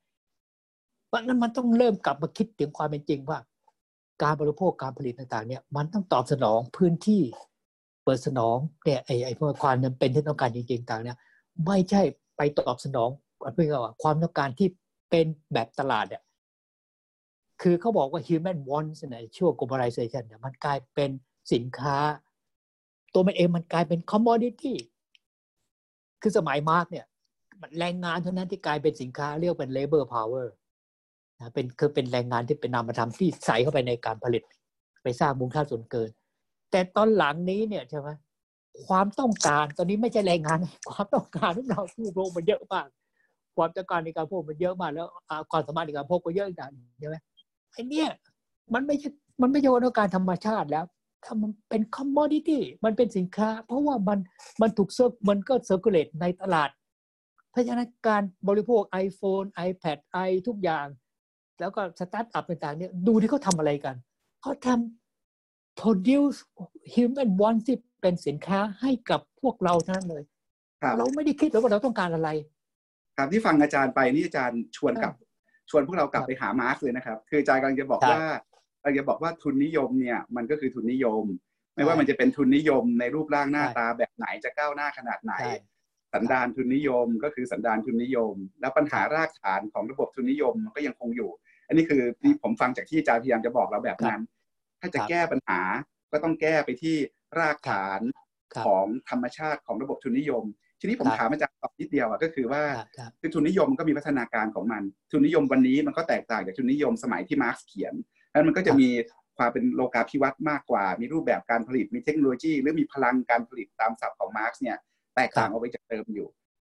เพราะนั้นมันต้องเริ่มกลับมาคิดถึงความเป็นจริงว่า การบริโภคการผลิตต่างๆ เนี่ย มันต้องตอบสนองพื้นที่เปิดสนองเนี่ยไอ้ไอ้พวกความจำเป็นที่ต้องการจริงๆต่างเนี่ย ไม่ใช่ไปตอบสนองเพื่อว่าความต้องการที่เป็นแบบตลาดเนี่ย คือเขาบอกว่า human wants ในช่วง globalization เนี่ยมันกลายเป็นสินค้า ตัวมันเองมันกลายเป็น commodity คือสมัยมาร์กซ์เนี่ยแรงงานเท่านั้นที่กลายเป็นสินค้าเรียกเป็น labor power นะเป็นคือเป็นแรงงานที่เป็นนามธรรมที่ใส่เข้าไปในการผลิต ไปสร้างมูลค่าส่วนเกิน แต่ตอนหลังนี้เนี่ยใช่ไหมความต้องการตอนนี้ไม่ใช่แรงงาน ความต้องการที่เราผู้บริโภคมันเยอะมาก ความต้องการในการบริโภคมันเยอะมากแล้วความสามารถในการบริโภคก็เยอะอย่างใช่ไหม ไอ้นี่มันไม่ใช่มันไม่ใช่ว่าต้องการธรรมชาติแล้วถ้ามันเป็น commodity มันเป็นสินค้า เพราะว่ามันมันถูกเซิร์ฟมันก็ circulate ในตลาดเพราะฉะนั้นการบริโภค iPhone iPad i ทุกอย่าง แล้วก็สตาร์ทอัพต่างๆเนี่ยดูที่เขาทำอะไรกันเขาทำ produce human want ที่เป็นสินค้าให้กับพวกเราเท่านั้นเลย เราไม่ได้คิดเลยว่าเราต้องการอะไร ครับที่ฟังอาจารย์ไปนี่อาจารย์ชวนกับ ชวนพวกเรากลับไปหามาร์กซ์เลยนะครับ คืออาจารย์กำลังจะบอกว่าเราจะบอกว่าทุนนิยมเนี่ยมันก็คือทุนนิยม ไม่ว่ามันจะเป็นทุนนิยมในรูปร่างหน้าตาแบบไหนจะก้าวหน้าขนาดไหน สันดานทุนนิยมก็คือสันดานทุนนิยม แล้วปัญหารากฐานของระบบทุนนิยมก็ยังคงอยู่ อันนี้คือที่ผมฟังจากที่อาจารย์พยายามจะบอกเราแบบนั้น ถ้าจะแก้ปัญหาก็ต้องแก้ไปที่รากฐานของธรรมชาติของระบบทุนนิยม ทีนี้ผมถามอาจารย์ตอบนิดเดียวอะก็คือว่าคือทุนนิยมก็มีพัฒนาการของมัน ทุนนิยมวันนี้มันก็แตกต่างจากทุนนิยมสมัยที่มาร์กซ์เขียนนั้นมันก็จะมีความเป็นโลกาภิวัตน์มากกว่า มีรูปแบบการผลิตมีเทคโนโลยี หรือมีพลังการผลิตตามศัพท์ของมาร์กซ์เนี่ยแตกต่างออกไปจากเดิมอยู่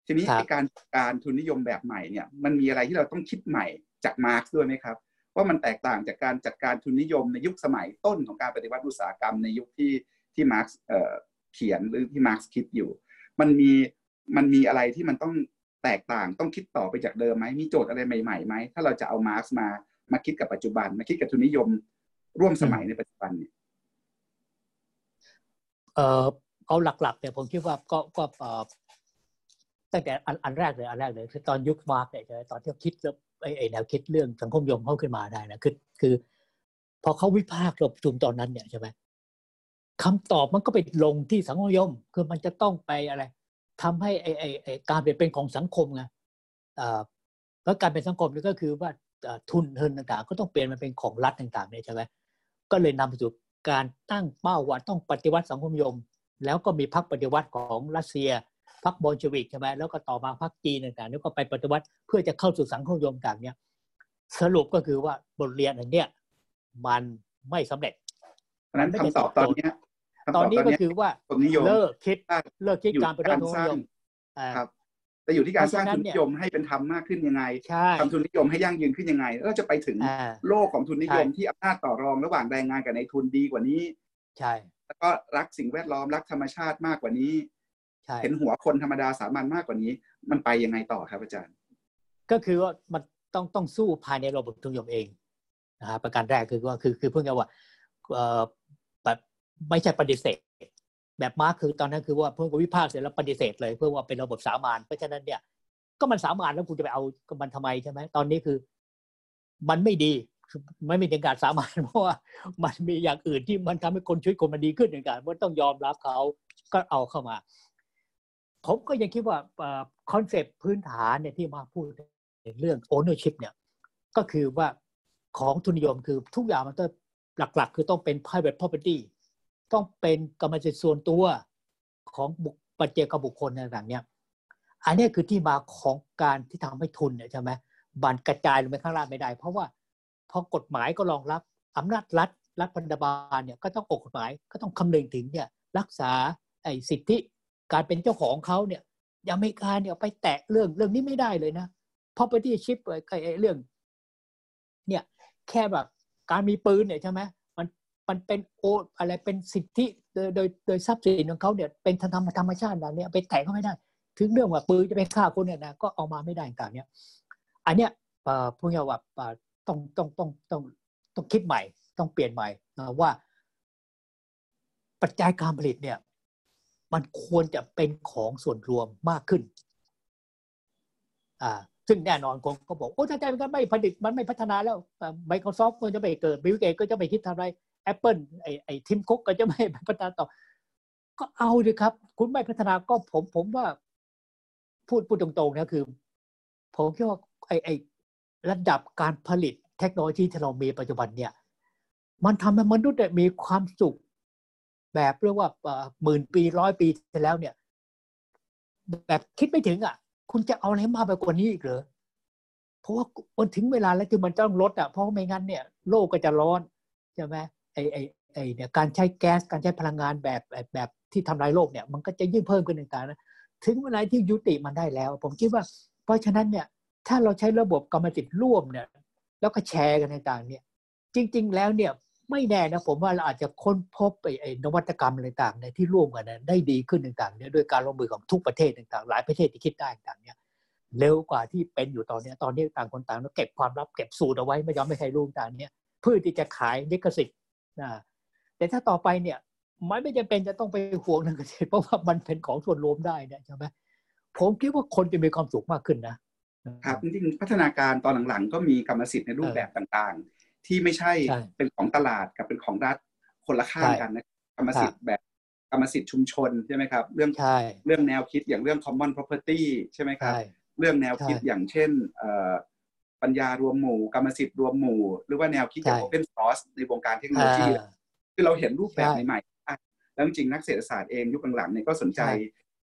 ทีนี้การการทุนนิยมแบบใหม่เนี่ยมันมีอะไรที่เราต้องคิดใหม่จากมาร์กซ์ด้วยไหมครับว่ามันแตกต่างจากการจัดการทุนนิยมในยุคสมัยต้นของการปฏิวัติอุตสาหกรรมในยุคที่ที่มาร์กซ์เขียนหรือที่มาร์กซ์คิดอยู่ มันมี มันมีอะไรที่มันต้องแตกต่างต้องคิดต่อไปจากเดิมไหมมีโจทย์อะไรใหม่ๆไหมถ้าเราจะเอามาร์กซ์มามาคิดกับปัจจุบันมาคิดกับทุนนิยมร่วมสมัยในปัจจุบันเนี่ยเออเอาหลักๆเนี่ยผมคิดว่าก็ก็ตั้งแต่อันอันแรกเลยอันแรกเลยคือตอนยุคมาร์กซ์เนี่ยตอนที่คิดแล้วไอ้แนวคิดเรื่องสังคมนิยมเข้าขึ้นมาได้นะคือคือ พอเขาวิพากษ์ระบบทุนตอนนั้นเนี่ยใช่ไหมคำตอบมันก็ไปลงที่สังคมนิยม คือมันจะต้องไปอะไร ทำให้ไอ้ไอ้ไอ้การเปลี่ยนเป็นของสังคมไงแล้วการเป็นสังคมนี่ก็คือว่าทุนเงินต่างๆ ก็ต้องเปลี่ยนมาเป็นของรัฐต่างๆเนี่ยใช่ไหมก็เลยนำไปสู่การตั้งเป้าว่าต้องปฏิวัติสังคมยม แล้วก็มีพรรคปฏิวัติของรัสเซียพรรคบอลชวิกใช่ไหมแล้วก็ต่อมาพรรคจีนต่างๆแล้วก็ไปปฏิวัติเพื่อจะเข้าสู่สังคมยมต่างเนี่ยสรุปก็คือว่าบทเรียนอันเนี้ยมันไม่สำเร็จเพราะนั้นคำตอบตอนนี้ ตอนนี้ก็คือว่าเลิกคิดเลิกคิดการปฏิวัติสังคมยมครับแต่อยู่ที่การสร้างทุนนิยมให้เป็นธรรมมากขึ้นยังไงทำทุนนิยมให้ยั่งยืนขึ้นยังไงแล้วจะไปถึงโลกของทุนนิยมที่อำนาจต่อรองระหว่างแรงงานกับในทุนดีกว่านี้ ใช่ แล้วก็รักสิ่งแวดล้อมรักธรรมชาติมากกว่านี้เห็นหัวคนธรรมดาสามัญมากกว่านี้ มันไปยังไงต่อครับอาจารย์ ก็คือว่ามันต้องต้องสู้ภายในระบบทุนนิยมเองนะครับประการแรกคือว่าคือคือเพิ่งจะว่าเอ่อแบบ ไม่ใช่ปฏิเสธ แบบมาร์คคือตอนนั้นคือว่าเพิ่งวิพากษ์เสร็จแล้วปฏิเสธเลยเพื่อว่าเป็นระบบสามานเพราะฉะนั้นเนี่ยก็มันสามานแล้วคุณจะไปเอามันทำไมใช่ไหมตอนนี้คือ มันไม่ดีไม่มีถึงการสามานเพราะว่ามันมีอย่างอื่นที่มันทำให้คนชีวิตคนมันดีขึ้นในการมันต้องยอมรับเขาก็เอาเข้ามา ผมก็ยังคิดว่าคอนเซปต์พื้นฐานเนี่ยที่มาพูดเรื่อง ownership เนี่ย ก็คือว่าของทุนนิยมคือทุกอย่างมันต้องหลัก ๆ คือต้องเป็น private property ต้องเป็นกรรมสิทธิ์ส่วนตัวของบุคปัจเจกบุคคลต่างๆเนี่ยอันนี้คือที่มาของการที่ทำให้ทุนเนี่ยใช่ไหมบันกระจายลงไปข้างล่างไม่ได้ เพราะว่าพอกฎหมายก็รองรับอำนาจรัฐรัฐพันธบาลเนี่ยก็ต้องออกกฎหมายก็ต้องคำนึงถึงเนี่ยรักษาไอ้สิทธิการเป็นเจ้าของเขาเนี่ยอเมริกาเนี่ยไปแตะเรื่องเรื่องนี้ไม่ได้เลยนะ property ship ไอ้เรื่อง เนี่ยแค่แบบการมีปืนเนี่ยใช่ไหม มันเป็นโออะไรเป็นสิทธิโดยโดยทรัพย์สินของเขาเนี่ยเป็นธรรมธรรมชาตินะเนี่ยไปแตะเขาไม่ได้ ถึงเรื่องว่าปืนจะไปฆ่าคนเนี่ยนะก็เอามาไม่ได้ต่างเนี่ยอันเนี้ยพวกเราว่าต้องต้องต้องต้องต้องคิดใหม่ ต้องเปลี่ยนใหม่ว่า ปัจจัยการผลิตเนี่ย มันควรจะเป็นของส่วนรวมมากขึ้นอ่าซึ่งแน่นอนคนก็บอก โอ้ถ้าใจมันก็ไม่ผลิตมันไม่พัฒนาแล้วMicrosoft ก็จะไปเกิดบิลเกตส์ก็จะไปคิดทำอะไร แอปเปิลไอไอทิมคุกก็จะไม่พัฒนาต่อ ก็เอาดิครับ คุณไม่พัฒนาก็ผมผมว่า พูดพูดตรงๆนะคือ ผมคิดว่าไอไอระดับการผลิตเทคโนโลยีที่เรามีปัจจุบันเนี่ย มันทำให้มนุษย์มีความสุข แบบเรียกว่าหมื่นปีร้อยปีไปแล้วเนี่ย แบบคิดไม่ถึงอะ คุณจะเอาอะไรมาไปกว่านี้อีกเหรอเพราะว่ามันถึงเวลาแล้วที่มันต้องลดอะเพราะไม่งั้นเนี่ย โลกก็จะร้อนใช่ไหม ไอไอไอเนี่ยการใช้แก๊สการใช้พลังงานแบบแบบที่ทำลายโลกเนี่ยมันก็จะยิ่งเพิ่มขึ้นต่างๆนะถึงเวลาที่ยุติมันได้แล้ว ผมคิดว่า เพราะฉะนั้นเนี่ยถ้าเราใช้ระบบกรรมสิทธิ์ร่วมเนี่ยแล้วก็แชร์กันต่างๆเนี่ยจริง ๆ แล้วเนี่ยไม่แน่นะผมว่าเราอาจจะค้นพบไอ้นวัตกรรมอะไรต่างๆเนี่ยที่ร่วมกันนะได้ดีขึ้นต่างๆเนี่ยด้วยการลงมือของทุกประเทศต่างๆ หลายประเทศที่คิดได้ต่างๆเนี่ยเร็วกว่าที่เป็นอยู่ตอนนี้ตอนนี้ต่างคนต่างเก็บความลับเก็บสูตรเอาไว้ไม่ยอมไม่ใครรู้ต่างเนี่ยเพื่อที่จะขายลิขสิทธิ์ นะแต่ถ้าต่อไปเนี่ยมันไม่จำเป็นจะต้องไปห่วงลิขสิทธิ์เพราะว่ามันเป็นของส่วนรวมได้เนี่ยใช่ไหมผมคิดว่าคนจะมีความสุขมากขึ้นนะครับจริงๆพัฒนาการตอนหลังๆ ก็มีกรรมสิทธิ์ในรูปแบบต่างๆ ที่ไม่ใช่เป็นของตลาดกับเป็นของรัฐคนละข้างกันนะกรรมสิทธิ์แบบกรรมสิทธิ์ชุมชนใช่ไหมครับ เรื่องเรื่องแนวคิดอย่างเรื่อง common property ใช่ไหมครับ เรื่องแนวคิดอย่างเช่น ปัญญารวมหมู่กรรมสิทธิ์รวมหมู่ หรือว่าแนวคิดอย่าง open source ในวงการเทคโนโลยีคือเราเห็นรูปแบบใหม่ๆแล้วจริงนักเศรษฐศาสตร์เองยุคหลังๆเนี่ยก็สนใจ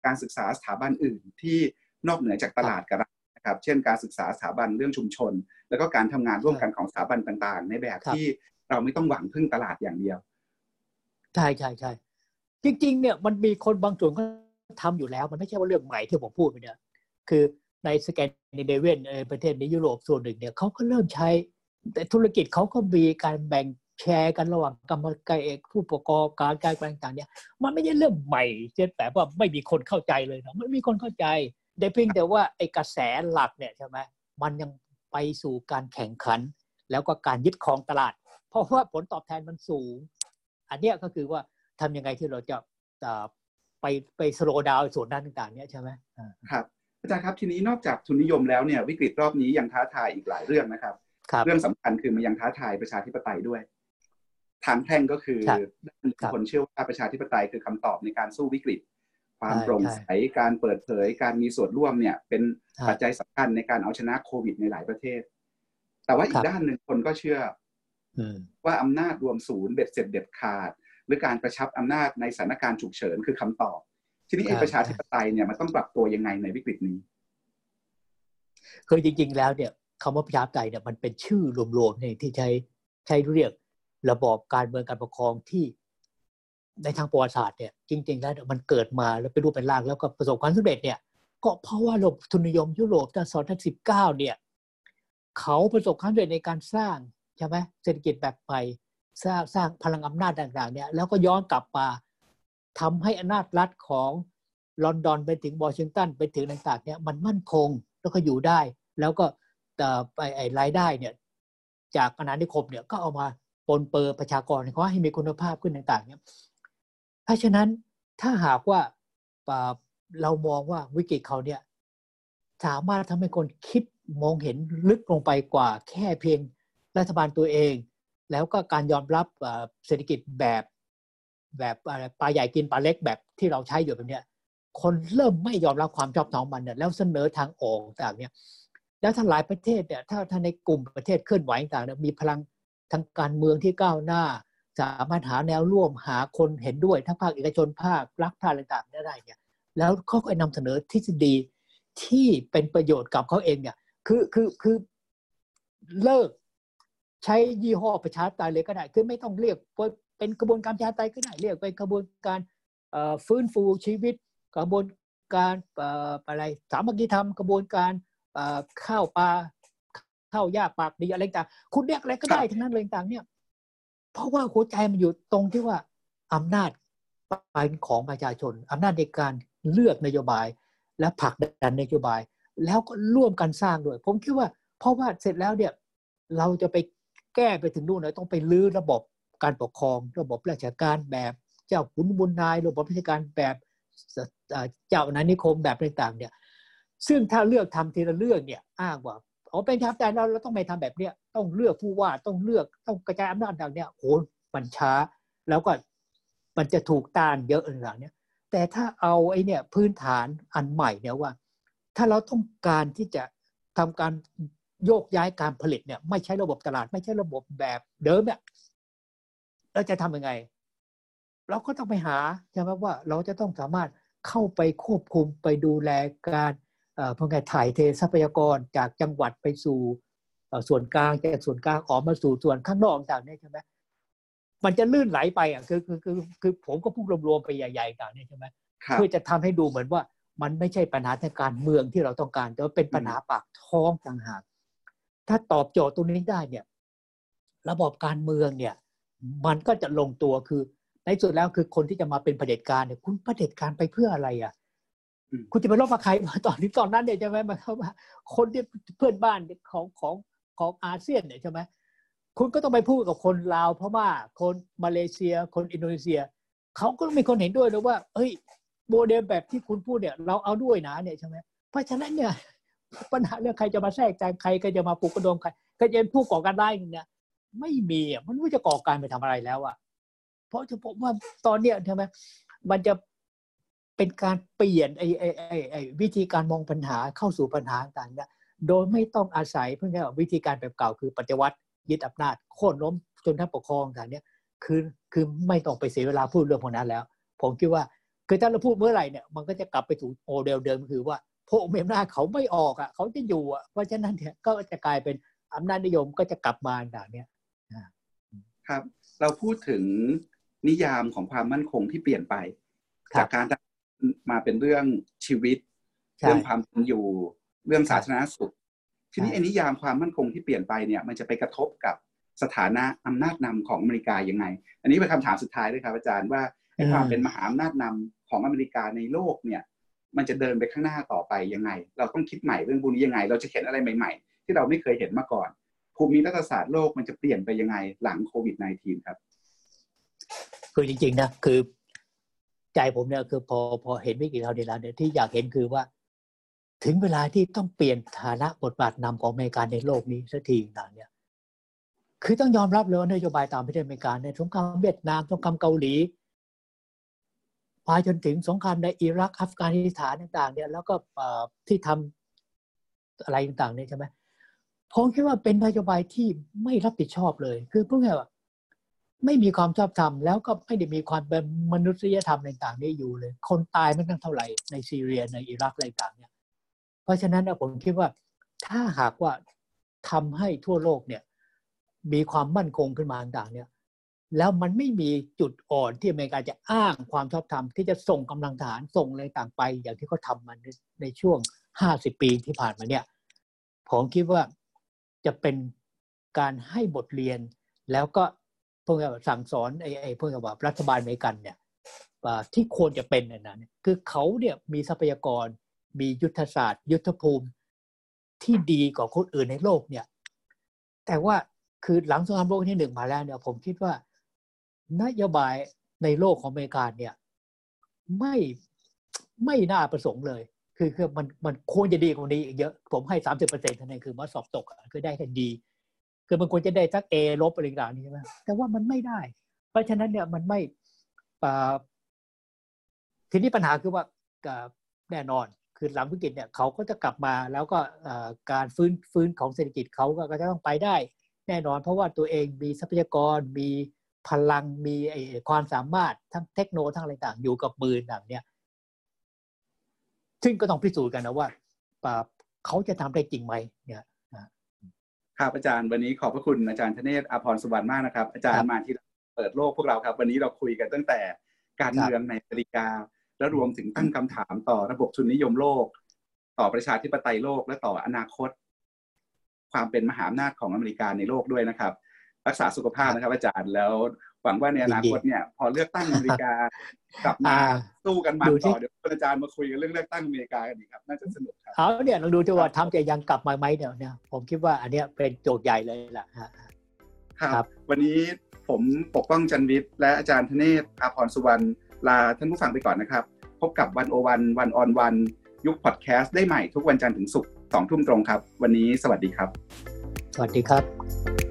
การศึกษาสถาบันอื่นที่นอกเหนือจากตลาดกับนะครับเช่นการศึกษาสถาบันเรื่องชุมชน แล้วก็การทำงานร่วมกันของสถาบันต่างๆ ในแบบที่เราไม่ต้องหวังพึ่งตลาดอย่างเดียวใช่ใช่ใช่จริง ๆ เนี่ยมันมีคนบางส่วนก็ทำอยู่แล้ว มันไม่ใช่ว่าเรื่องใหม่ที่ผมพูดไปเนี่ยคือ ในสแกนดิเนเวียนประเทศในยุโรปส่วนหนึ่งเนี่ยเขาก็เริ่มใช้ แต่ธุรกิจเขาก็มีการแบ่งแชร์กันระหว่างกรรมการเอกผู้ประกอบการการต่างๆเนี่ยมันไม่ใช่เรื่องใหม่เช่นแต่ว่าไม่มีคนเข้าใจเลยนะมันมีคนเข้าใจแต่เพียงแต่ว่าไอ้กระแสหลักเนี่ยใช่ไหมมันยังไปสู่การแข่งขัน แล้วก็การยึดครองตลาด เพราะว่าผลตอบแทนมันสูง อันนี้ก็คือว่าทำยังไงที่เราจะไปไปสโลว์ดาวส่วนด้านต่างๆ เนี่ยใช่ไหมครับ อาจารย์ครับทีนี้นอกจากทุนนิยมแล้วเนี่ยวิกฤตรอบนี้ยังท้าทายอีกหลายเรื่องนะครับเรื่องสำคัญคือมันยังท้าทายประชาธิปไตยด้วย ทางแพ่งก็คือคนเชื่อว่าประชาธิปไตยคือคำตอบในการสู้วิกฤตพความโปร่งใสการเปิดเผย การมีส่วนร่วมเนี่ย เป็นปัจจัยสำคัญในการเอาชนะโควิดในหลายประเทศ แต่ว่าอีกด้านหนึ่งคนก็เชื่อว่าอำนาจรวมศูนย์เบ็ดเสร็จเด็ดขาด หรือการกระชับอำนาจในสถานการณ์ฉุกเฉินคือคำตอบ ทีนี้เอประชาธิปไตยเนี่ยมันต้องปรับตัวยังไงในวิกฤตนี้ คือจริง ๆ แล้วเนี่ยคำว่าประชาธิปไตยเนี่ยมันเป็นชื่อรวมๆเนี่ยที่ใช้ใช้เรียกระบอบการเมืองการปกครองที่ในทางประวัติศาสตร์เนี่ยจริง ๆ แล้วมันเกิดมาแล้วเป็นรูปเป็นร่างแล้วก็ประสบความสำเร็จเนี่ย ก็เพราะว่าระบบทุนนิยมยุโรปตั้งศตวรรษที่สิบเก้าเนี่ยเขาประสบความสำเร็จในการสร้างใช่ไหมเศรษฐกิจแบบใหม่สร้างสร้างพลังอำนาจต่างๆเนี่ยแล้วก็ย้อนกลับมา ทำให้อำนาจรัฐของลอนดอนไปถึงวอชิงตันไปถึงต่างๆเนี่ยมันมั่นคงแล้วก็อยู่ได้ แล้วก็ไปไอ้รายได้เนี่ยจากอาณานิคมเนี่ยก็เอามาปนเปื้อประชากรเขาให้มีคุณภาพขึ้นต่างๆเนี่ยเพราะฉะนั้นถ้าหากว่าเรามองว่าวิกฤตเขาเนี่ยสามารถทำให้คนคิดมองเห็นลึกลงไปกว่าแค่เพียงรัฐบาลตัวเอง แล้วก็การยอมรับเศรษฐกิจแบบ แบบปลาใหญ่กินปลาเล็กแบบที่เราใช้อยู่แบบเนี้ยคนเริ่มไม่ยอมรับความชอบธรรมมันเนี่ยแล้วเสนอทางออกต่างเนี่ยแล้วทั้งหลายประเทศเนี่ยถ้าถ้าในกลุ่มประเทศเคลื่อนไหวต่างเนี่ยมีพลังทางการเมืองที่ก้าวหน้า สามารถหาแนวร่วมหาคนเห็นด้วยทั้งภาคเอกชนภาครักภาคต่างๆได้เนี่ยแล้วเขาก็นำเสนอทฤษฎีที่เป็นประโยชน์กับเขาเองเนี่ยคือคือคือเลิกใช้ยี่ห้อประชาธิปไตยเลยก็ได้ คือไม่ต้องเรียก เป็นกระบวนการประชาธิปไตยก็ได้เรียกเป็นกระบวนการฟื้นฟูชีวิต กระบวนการอะไรสามัคคีธรรมกระบวนการข้าวปลาข้าวยากปากดีอะไรต่างคุณเรียกอะไรก็ได้ทั้งนั้นเลยต่างเนี่ย เพราะว่าหัวใจมันอยู่ตรงที่ว่าอำนาจเป็นของประชาชนอำนาจในการเลือกนโยบาย และผลักดันนโยบาย แล้วก็ร่วมกันสร้างด้วย ผมคิดว่า เพราะว่าเสร็จแล้วเนี่ย เราจะไปแก้ไปถึงนู่นเลยต้องไปลื้อระบบ การปกครอง ระบบราชการแบบเจ้าขุนบุญนาย ระบบราชการแบบเจ้านานิคมแบบต่างๆเนี่ยซึ่งถ้าเลือกทำทีละเรื่องเนี่ยอ้างว่าอ๋อเป็นทางแต่เราเราต้องไม่ทำแบบเนี้ยต้องเลือกผู้ว่าต้องเลือกต้องกระจายอำนาจดังเนี้ยโหมันช้า แล้วก็มันจะถูกต้านเยอะอะไรอย่างเนี้ยแต่ถ้าเอาไอ้เนี่ยพื้นฐานอันใหม่เนี่ยว่า ถ้าเราต้องการที่จะทำการโยกย้ายการผลิตเนี่ยไม่ใช่ระบบตลาด ไม่ใช่ระบบแบบเดิมเนี่ย เราจะทำยังไง เราก็ต้องไปหาใช่ไหมว่าเราจะต้องสามารถเข้าไปควบคุมไปดูแลการเพราะไงถ่ายเททรัพยากรจากจังหวัดไปสู่ส่วนกลางจากส่วนกลางออกมาสู่ส่วนข้างนอกต่างๆเนี่ยใช่ไหมมันจะลื่นไหลไปอะคือคือคือคือผมก็พูดรวมๆไปใหญ่ๆต่างเนี่ยใช่ไหมเพื่อจะทำให้ดูเหมือนว่ามันไม่ใช่ปัญหาทางการเมืองที่เราต้องการ แต่ว่าเป็นปัญหาปากท้องต่างหากถ้าตอบโจทย์ตรงนี้ได้เนี่ย ระบบการเมืองเนี่ย มันก็จะลงตัวคือ ในสุดแล้วคือคนที่จะมาเป็นเผด็จการเนี่ย คุณเผด็จการไปเพื่ออะไรอะคุณจะไปรบกับใครตอนนี้ตอนนั้นเนี่ยใช่ไหมมันเข้ามาคนที่เพื่อนบ้านของของของอาเซียนเนี่ยใช่ไหมคุณก็ต้องไปพูดกับคนลาวพม่าคนมาเลเซีย คนอินโดนีเซียเขาก็ต้องมีคนเห็นด้วยนะว่าเฮ้ยโมเดลแบบที่คุณพูดเนี่ย เราเอาด้วยนะเนี่ยใช่ไหมเพราะฉะนั้นเนี่ยปัญหาเรื่องใครจะมาแทรกแซงใครก็จะมาปลุกกระดมใครก็จะเป็นผู้ก่อการร้ายเนี่ย ไม่มีอะมันไม่จะก่อการไปทำอะไรแล้วอะ เพราะจะพบว่าตอนเนี้ยใช่ไหมมันจะเป็นการเปลี่ยนไอ้ไอ้ไอ้ไอ้วิธีการมองปัญหาเข้าสู่ปัญหาต่างๆเนี่ยโดยไม่ต้องอาศัยเพื่อนวิธีการแบบเก่าคือปฏิวัติยึดอำนาจโค่นล้มจนท่านปกครองต่างเนี่ยคือคือไม่ต้องไปเสียเวลาพูดเรื่องพวกนั้นแล้ว ผมคิดว่าคือถ้าเราพูดเมื่อไหร่เนี่ยมันก็จะกลับไปถูโมเดลเดิมคือว่าพวกเมมนาเขาไม่ออกอะเขาจะอยู่อะเพราะฉะนั้นเนี่ยก็จะกลายเป็นอำนาจนิยมก็จะกลับมาด่างเนี้ย ครับ เราพูดถึงนิยามของความมั่นคงที่เปลี่ยนไป จากการมาเป็นเรื่องชีวิต เรื่องความเป็นอยู่ เรื่องสาธารณสุข ทีนี้ไอ้นิยามความมั่นคงที่เปลี่ยนไปเนี่ย มันจะไปกระทบกับสถานะอำนาจนำของอเมริกายังไง อันนี้เป็นคำถามสุดท้ายด้วยครับอาจารย์ว่าไอ้ความเป็นมหาอำนาจนำของอเมริกาในโลกเนี่ย มันจะเดินไปข้างหน้าต่อไปยังไง เราต้องคิดใหม่เรื่องพวกนี้ยังไง เราจะเห็นอะไรใหม่ ๆ ที่เราไม่เคยเห็นมาก่อน ภูมิรัฐศาสตร์โลกมันจะเปลี่ยนไปยังไงหลังโควิด -19 ครับ คือจริง ๆ นะ คือ ใจผมเนี่ยคือพอพอเห็นวิกฤตเราเดีแล้วเนี่ยที่อยากเห็นคือว่า ถึงเวลาที่ต้องเปลี่ยนฐานะบทบาทนำของอเมริกาในโลกนี้สักทีต่างเนี่ย คือต้องยอมรับเลยว่านโยบายตามประเทศอเมริกาในสงครามเวียดนามสงครามเกาหลีไปจนถึงสงครามในอิรักอัฟกานิสถานต่าง ๆ เนี่ย แล้วก็ที่ทำอะไรต่างๆเนี่ยใช่ไหม ผมคิดว่าเป็นนโยบายที่ไม่รับผิดชอบเลย คือพูดง่ายว่าไม่มีความชอบธรรมแล้วก็ไม่ได้มีความเป็นมนุษยธรรมต่างๆนี่อยู่เลย คนตายไม่ตั้งเท่าไหร่ในซีเรียในอิรักอะไรต่างเนี่ย เพราะฉะนั้นผมคิดว่าถ้าหากว่าทำให้ทั่วโลกเนี่ย มีความมั่นคงขึ้นมาต่างๆเนี่ย แล้วมันไม่มีจุดอ่อนที่อเมริกาจะอ้างความชอบธรรมที่จะส่งกำลังทหารส่งอะไรต่างไป อย่างที่เขาทำมาในช่วงห้าสิบปีที่ผ่านมาเนี่ย ผมคิดว่า จะเป็นการให้บทเรียน แล้วก็พวกแบบสั่งสอนไอ้ไอ้พวกแบบรัฐบาลอเมริกันเนี่ยที่ควรจะเป็นนั่นคือเขาเนี่ยมีทรัพยากร มียุทธศาสตร์ ยุทธภูมิที่ดีกว่าคนอื่นในโลกเนี่ย แต่ว่าคือหลังสงครามโลกที่หนึ่งมาแล้วเนี่ย ผมคิดว่านโยบายในโลกของอเมริกาเนี่ย ไม่ไม่น่าประสงค์เลย คือคือมันมันควรจะดีกว่านี้อีกเยอะ ผมให้สามสิบเปอร์เซ็นต์ท่านั้นคือมาสอบตกคือได้แค่ดี คือมันควรจะได้สักเอลบอะไรต่างๆนี่ใช่ไหมแต่ว่ามันไม่ได้ เพราะฉะนั้นเนี่ยมันไม่ทีนี้ปัญหาคือว่าแน่นอนคือหลังวิกฤตเนี่ยเขาก็จะกลับมาแล้วก็การฟื้นฟื้นของเศรษฐกิจเขาก็จะต้องไปได้ แน่นอนเพราะว่าตัวเองมีทรัพยากรมีพลังมีความสามารถทั้งเทคโนโลยีทั้งอะไรต่างอยู่กับมือต่างเนี่ย ซึ่งก็ต้องพิสูจน์กันนะว่าเขาจะทำได้จริงไหมเนี่ยครับอาจารย์วันนี้ขอบพระคุณอาจารย์ธเนศอาภรสวรรค์มากนะครับ อาจารย์มาที่เปิดโลกพวกเราครับ วันนี้เราคุยกันตั้งแต่การเมืองในอเมริกา และรวมถึงตั้งคำถามต่อระบบทุนนิยมโลก ต่อประชาธิปไตยโลกและต่ออนาคต ความเป็นมหาอำนาจของอเมริกาในโลกด้วยนะครับ รักษาสุขภาพนะครับ อาจารย์แล้ว หวังว่าในอนาคตเนี่ย พอเลือกตั้งอเมริกากลับมาสู้กันมาต่อเดี๋ยวอาจารย์มาคุยกันเรื่องเลือกตั้งอเมริกากันดีครับ น่าจะสนุกครับเอาเนี่ยลองดูจะว่าทำจะยังกลับมาไหมเนี่ยเนี่ยผมคิดว่าอันนี้เป็นโจทย์ใหญ่เลยล่ะครับ วันนี้ผมปกป้องจันวิทย์และอาจารย์ธเนศอาพรสุวรรณลาท่านผู้ฟังไปก่อนนะครับ พบกับวันโอวันวันออนวันยุคพอดแคสต์ได้ใหม่ทุกวันจันทร์ถึงศุกร์สองทุ่มตรงครับ วันนี้สวัสดีครับ สวัสดีครับ